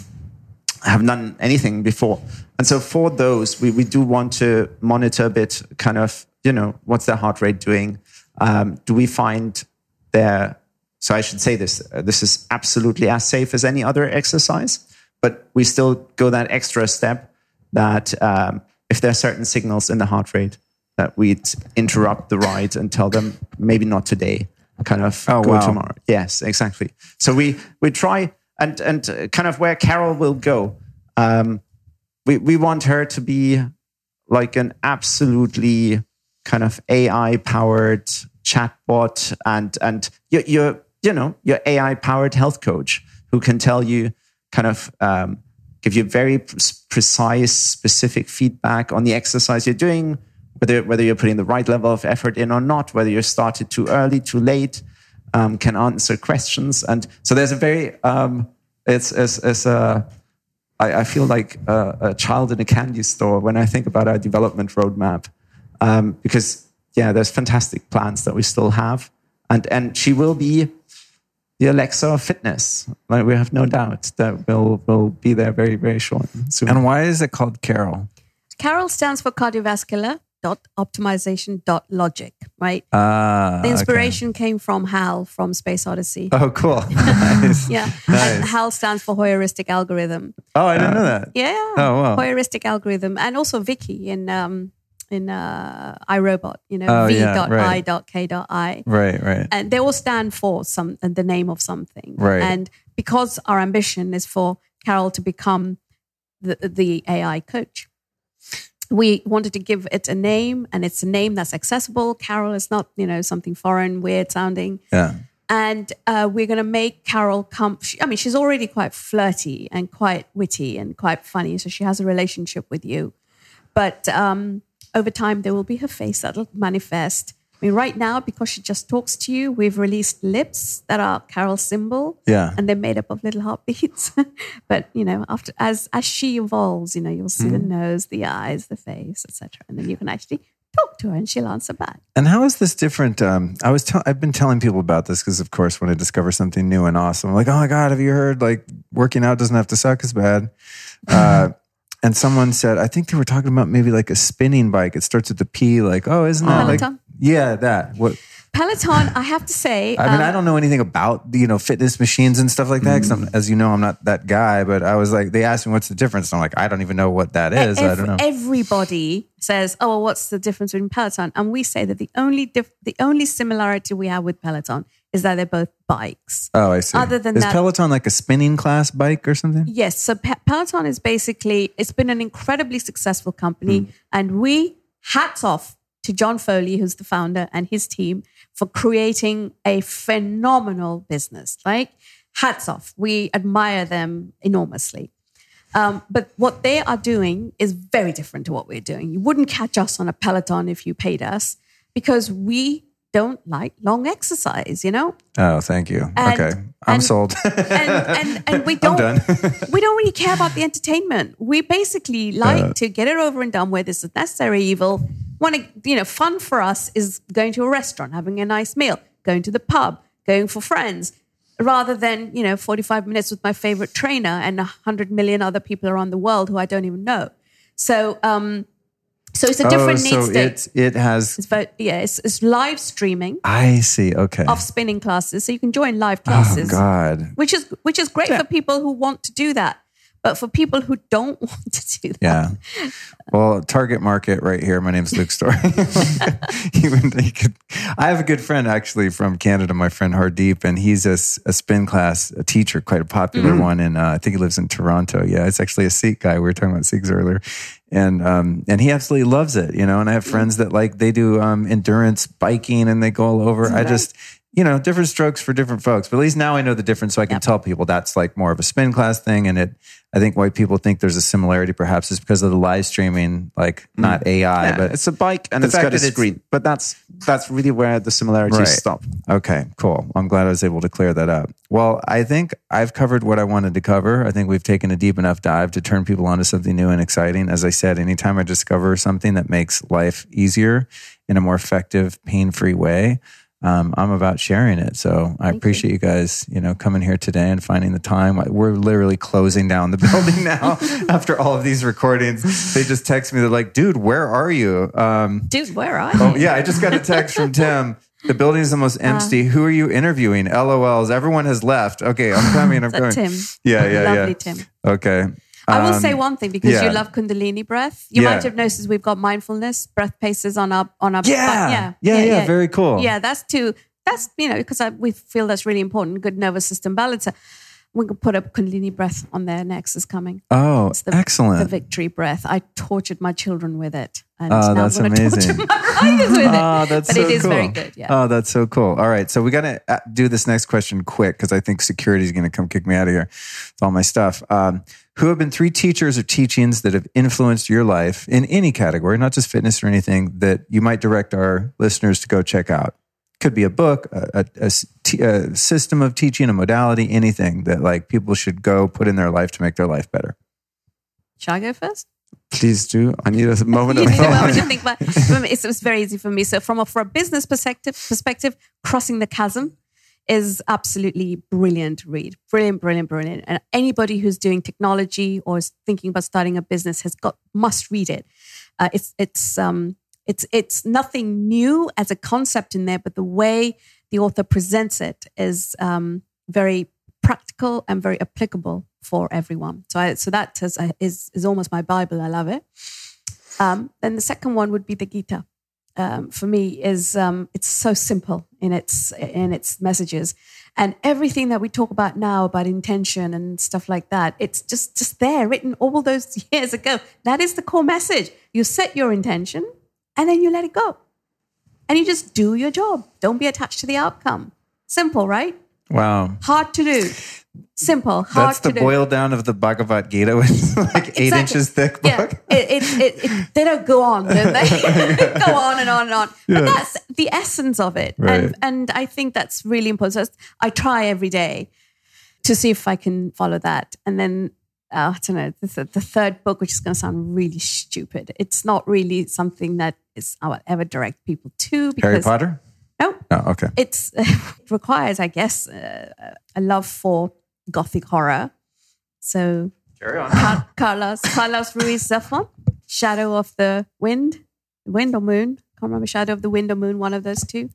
haven't done anything before. And so for those, we, we do want to monitor a bit kind of, you know, what's their heart rate doing? Um, do we find their, so I should say this, uh, this is absolutely as safe as any other exercise, but we still go that extra step that um, if there are certain signals in the heart rate, that we'd interrupt the ride and tell them maybe not today, kind of Oh, go wow. tomorrow. Yes, exactly. So we we try and and kind of where Carol will go. Um, we we want her to be like an absolutely kind of AI powered chatbot and and your your you know your AI powered health coach who can tell you kind of um, give you very precise specific feedback on the exercise you're doing whether whether you're putting the right level of effort in or not whether you started too early too late um, can answer questions and so there's a very um, it's it's, it's a I, I feel like a, a child in a candy store when I think about our development roadmap, um, because yeah, there's fantastic plans that we still have, and and she will be the Alexa of fitness. Like we have no doubt that we'll, we'll be there very very short. Soon. And why is it called Carol? Carol stands for cardiovascular dot optimization dot logic, right? Ah, the okay. inspiration came from Hal from Space Odyssey. Oh, cool. nice. Yeah. Nice. And HAL stands for heuristic algorithm. Oh, I didn't know that. Yeah. Oh, wow. Heuristic algorithm. And also VIKI in um in uh iRobot, you know, Oh, V yeah, dot right. I dot K dot I. Right, right. And they all stand for some the name of something. Right. And because our ambition is for Carol to become the the AI coach. We wanted to give it a name and it's a name that's accessible. Carol is not, you know, something foreign, weird sounding Yeah. and uh, we're going to make Carol come. She, I mean, she's already quite flirty and quite witty and quite funny, so she has a relationship with you. But um, over time, there will be her face that'll manifest. I mean, right now, because she just talks to you, we've released lips that are Carol's symbol, Yeah. and they're made up of little heartbeats. but you know, after as as she evolves, you know, you'll see the nose, the eyes, the face, etc., and then you can actually talk to her, and she'll answer back. And how is this different? Um, I was tell- I've been telling people about this because, of course, when I discover something new and awesome, I'm like, oh my god, have you heard? Like working out doesn't have to suck as bad. Uh, and someone said, I think they were talking about maybe like a spinning bike. It starts with the P. Like, oh, isn't that like Peloton? Yeah, that what? Peloton, I have to say, I mean, um, I don't know anything about you know fitness machines and stuff like that. I'm- as you know, I'm not that guy. But I was like, they asked me what's the difference. And I'm like, I don't even know what that is. I don't know. Everybody says, "Oh, well, what's the difference between Peloton?" And we say that the only dif- the only similarity we have with Peloton is that they're both bikes. oh, I see. Other than is that- Peloton like a spinning class bike or something? Yes, so Pe- Peloton is basically it's been an incredibly successful company, Hmm. and we hats off to John Foley, who's the founder, and his team for creating a phenomenal business. Like hats off, we admire them enormously. Um, but what they are doing is very different to what we're doing. You wouldn't catch us on a Peloton if you paid us because we don't like long exercise, you know? Oh, thank you. And- okay, I'm And- sold. and, and, and we don't we don't really care about the entertainment. We basically like to get it over and done with. This is necessary evil. Want to, you know, fun for us is going to a restaurant, having a nice meal, going to the pub, going for friends, rather than you know 45 minutes with my favorite trainer and a hundred million other people around the world who I don't even know. So, um, so it's a different oh, need so state. it's it has. It's vo- yeah, it's, it's live streaming I see. Okay. of spinning classes, so you can join live classes. oh God. which is which is great for people who want to do that. But for people who don't want to do that, Yeah. Well, target market right here. My name's Luke Storey. Even he could, I have a good friend actually from Canada, my friend Hardeep, and he's a spin class a teacher, quite a popular Mm-hmm. one. And uh, I think he lives in Toronto. Yeah, it's actually a Sikh guy. We were talking about Sikhs earlier. And um, and he absolutely loves it, you know. And I have friends that like they do um, endurance biking and they go all over. I just, you know, different strokes for different folks. But at least now I know the difference, so I can tell people that's like more of a spin class thing. And it, I think why people think there's a similarity perhaps is because of the live streaming, like mm. not AI, Yeah, but it's a bike and it's got a screen. But that's that's really where the similarities Right. stop. Okay, cool. I'm glad I was able to clear that up. Well, I think I've covered what I wanted to cover. I think we've taken a deep enough dive to turn people onto something new and exciting. As I said, anytime I discover something that makes life easier in a more effective, pain free way, um, I'm about sharing it. So I appreciate you. guys, you know, coming here today and finding the time. We're literally closing down the building now after all of these recordings. They just text me. They're like, dude, where are you? Um, dude, where are you? Oh, yeah, I just got a text from Tim. The building is almost Uh. empty. Who are you interviewing? LOLs. Everyone has left. Okay, I'm coming. I'm going. Tim? Yeah, yeah, Lovely yeah. Tim. Okay. I will Um, say one thing because yeah. you love Kundalini breath. You Yeah. might have noticed we've got mindfulness breath paces on our on our Yeah. yeah Yeah, yeah, very cool. Yeah, that's too. That's you know because I, we feel that's really important. Good nervous system balancer. We could put a Kundalini breath on there next is coming. Oh, It's the, excellent. The victory breath. I tortured my children with it, and Oh, now I'm going to torture my with it. Oh, that's but so it is cool. very good. Yeah. Oh, that's so cool. All right. So we got to do this next question quick because I think security is going to come kick me out of here with all my stuff. Um, who have been three teachers or teachings that have influenced your life in any category, not just fitness or anything, that you might direct our listeners to go check out? Could be a book, a, a- a s- t- a system of teaching, a modality, anything that like people should go put in their life to make their life better. Shall I go first? Please do. I need a moment you of need a moment thought. to think about. For me, it's, it's very easy for me. So, from a, for a business perspective, perspective, crossing the chasm is absolutely brilliant read. Brilliant, brilliant, brilliant. And anybody who's doing technology or is thinking about starting a business has got must read it. Uh, it's it's um it's it's nothing new as a concept in there, but the way the author presents it is um, very practical and very applicable for everyone. So I, so that is, is is almost my bible. I love it. Um, then the second one would be the Gita. Um, for me, is um, it's so simple in its in its messages, and everything that we talk about now about intention and stuff like that. It's just just there, written all those years ago. That is the core message. You set your intention, and then you let it go, and you just do your job. Don't be attached to the outcome. Simple, right? Wow. Hard to do. Simple. Hard That's the do. boil down of the Bhagavad Gita, which is like eight Exactly. inches thick Yeah, book. it, it, it, it, they don't go on, don't they? go on and on and on. But that's the essence of it, Right. and and I think that's really important. So I try every day to see if I can follow that, and then. Uh, I don't know. The, th- the third book, which is going to sound really stupid, it's not really something that is I would ever direct people to because Harry Potter? no, Oh, okay. it's it requires, I guess, uh, a love for gothic horror. So Carry on. Car- Carlos Carlos Ruiz Zafon, Shadow of the Wind, Wind or Moon. Can't remember Shadow of the Wind or Moon. One of those two.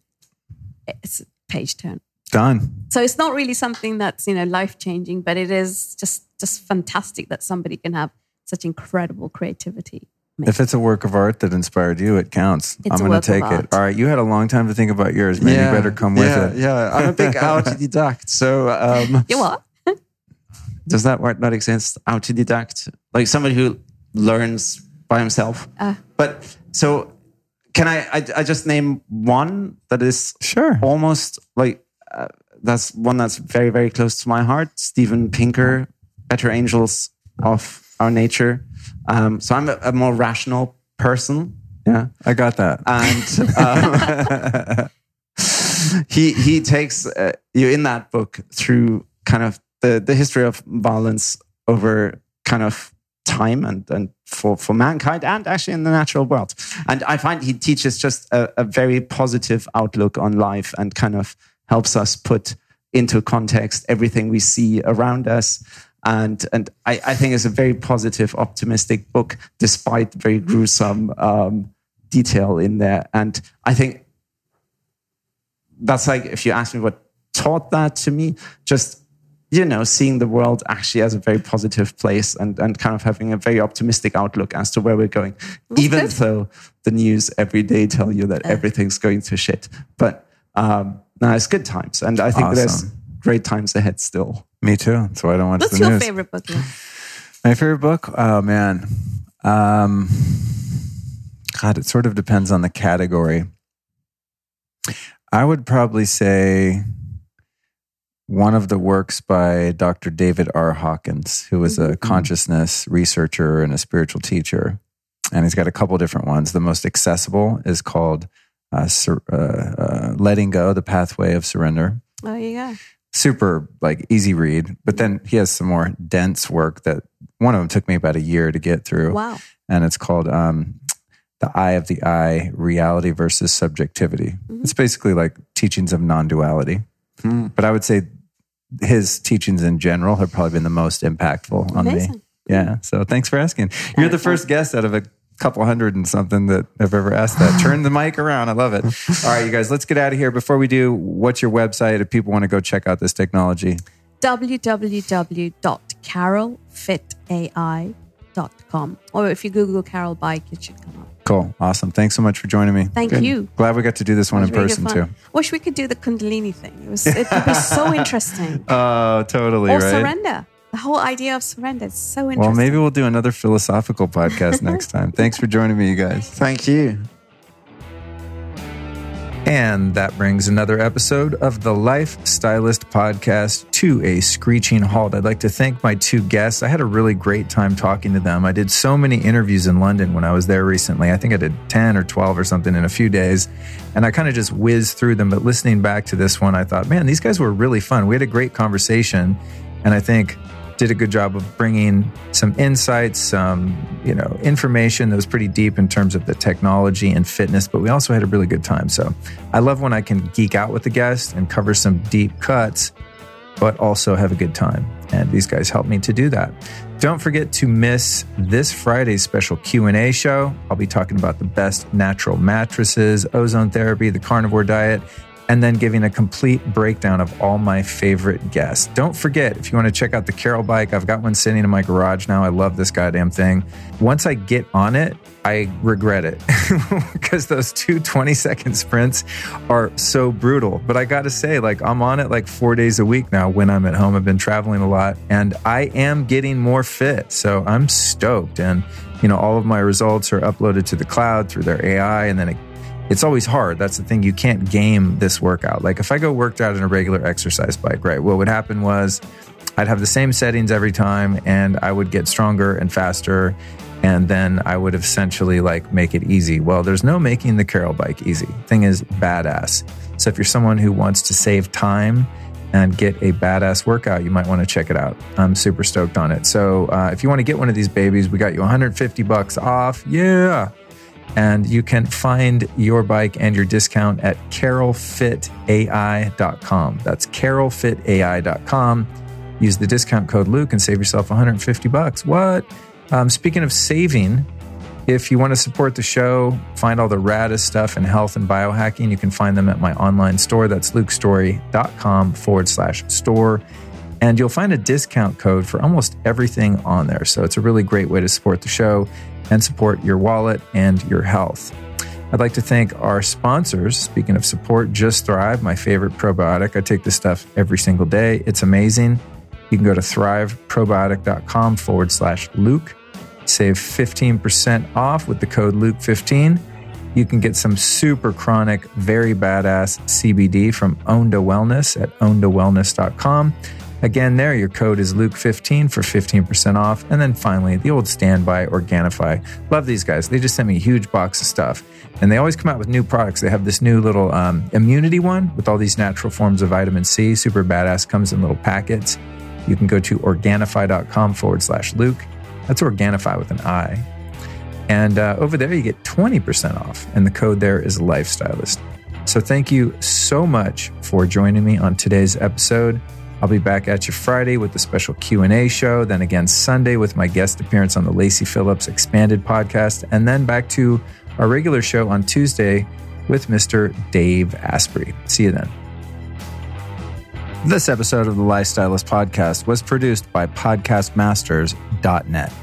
It's a page turn. Done. So it's not really something that's you know life changing, but it is just just fantastic that somebody can have such incredible creativity. If it's a work of art that inspired you, it counts. It's I'm going to take it. All right. You had a long time to think about yours. Maybe you better come with yeah, it. Yeah, I'm a big autodidact. So um, You what? Does that word not exist? Autodidact, like somebody who learns by himself. Uh. but so can I, I? I just name one that is Sure. almost like uh, that's one that's very very close to my heart. Steven Pinker, Better Angels of Our Nature. Um, so I'm a, a more rational person. Yeah I got that. and um, he he takes uh, you in that book through kind of the the history of violence over kind of time and and for for mankind and actually in the natural world. And I find he teaches just a, a very positive outlook on life and kind of helps us put into context everything we see around us and and I, I think it's a very positive, optimistic book, despite very gruesome um, detail in there. And I think that's like if you ask me what taught that to me, just you know, seeing the world actually as a very positive place and, and kind of having a very optimistic outlook as to where we're going, That's even good. though the news every day tell you that everything's going to shit. But um, no, it's good times, and I think there's great times ahead still. Me too. So I don't watch What's the your news. favorite book? Lou? My favorite book? Oh man. Um God, it sort of depends on the category. I would probably say one of the works by Dr. David R. Hawkins, who was a consciousness researcher and a spiritual teacher. And he's got a couple different ones. The most accessible is called uh, Sur- uh, uh, Letting Go, the Pathway of Surrender Oh, you go. super like easy read but then he has some more dense work that one of them took me about a year to get through Wow. and it's called um, the eye of the I reality versus subjectivity it's basically like teachings of non-duality but i would say his teachings in general have probably been the most impactful on me. Yeah so thanks for asking. You're the first guest out of a couple hundred and something that I've ever asked that. Turn the mic around. I love it. All right you guys let's get out of here. Before we do what's your website if people want to go check out this technology? www.carolfitai.com. Or if you Google Carol Bike, it should come up. Cool. Awesome. Thanks so much for joining me. Thank you. Glad we got to do this one in really person too. Wish we could do the Kundalini thing. It was. It would be so interesting. Oh, totally. or right. surrender. The whole idea of surrender is so interesting. Well, maybe we'll do another philosophical podcast next time. Thanks for joining me, you guys. Thank you. And that brings another episode of the Life Stylist podcast to a screeching halt. I'd like to thank my two guests. I had a really great time talking to them. I did so many interviews in London when I was there recently. I think I did 10 or 12 or something in a few days. And I kind of just whizzed through them. But listening back to this one, I thought, man, these guys were really fun. We had a great conversation. And I think did a good job of bringing some insights, some you know information that was pretty deep in terms of the technology and fitness. But we also had a really good time. So I love when I can geek out with the guest and cover some deep cuts, but also have a good time. And these guys helped me to do that. Don't forget to miss this Friday's special Q&A show. I'll be talking about the best natural mattresses, ozone therapy, the carnivore diet, and then giving a complete breakdown of all my favorite guests. Don't forget, if you want to check out the Carol bike, I've got one sitting in my garage now. I love this goddamn thing. Once I get on it, I regret it because those two 20 second sprints are so brutal. But I got to say, like, I'm on it like four days a week now when I'm at home. I've been traveling a lot and I am getting more fit. So I'm stoked. And, you know, all of my results are uploaded to the cloud through their AI and then it it's always hard. That's the thing. You can't game this workout. Like if I go worked out in a regular exercise bike, right? What would happen was I'd have the same settings every time and I would get stronger and faster. And then I would essentially like make it easy. Well, there's no making the Carol bike easy. Thing is badass. So if you're someone who wants to save time and get a badass workout, you might want to check it out. I'm super stoked on it. So uh, if you want to get one of these babies, we got you 150 bucks off. Yeah and you can find your bike and your discount at carolfitai.com. That's carolfitai.com. Use the discount code Luke and save yourself 150 bucks. What? Um, speaking of saving, if you want to support the show, find all the raddest stuff in health and biohacking, you can find them at my online store. That's lukestorey.com forward slash store. And you'll find a discount code for almost everything on there. So it's a really great way to support the show and support your wallet and your health. I'd like to thank our sponsors. Speaking of support, Just Thrive, my favorite probiotic. I take this stuff every single day. It's amazing. You can go to thriveprobiotic.com forward slash Luke. Save 15% off with the code Luke15. You can get some super chronic, very badass CBD from Onda Wellness at ondawellness.com. Again, there your code is Luke15 for 15% off. And then finally, the old standby Organifi. Love these guys. They just sent me a huge box of stuff. And they always come out with new products. They have this new little um, immunity one with all these natural forms of vitamin C. Super badass. Comes in little packets. You can go to Organifi.com forward slash Luke. That's Organifi with an I. And uh, over there, you get 20% off. And the code there is Lifestylist. So thank you so much for joining me on today's episode. I'll be back at you Friday with the special Q&A show, then again Sunday with my guest appearance on the Lacy Phillips Expanded podcast, and then back to our regular show on Tuesday with Mr. Dave Asprey. See you then. This episode of the Lifestylist podcast was produced by podcastmasters.net.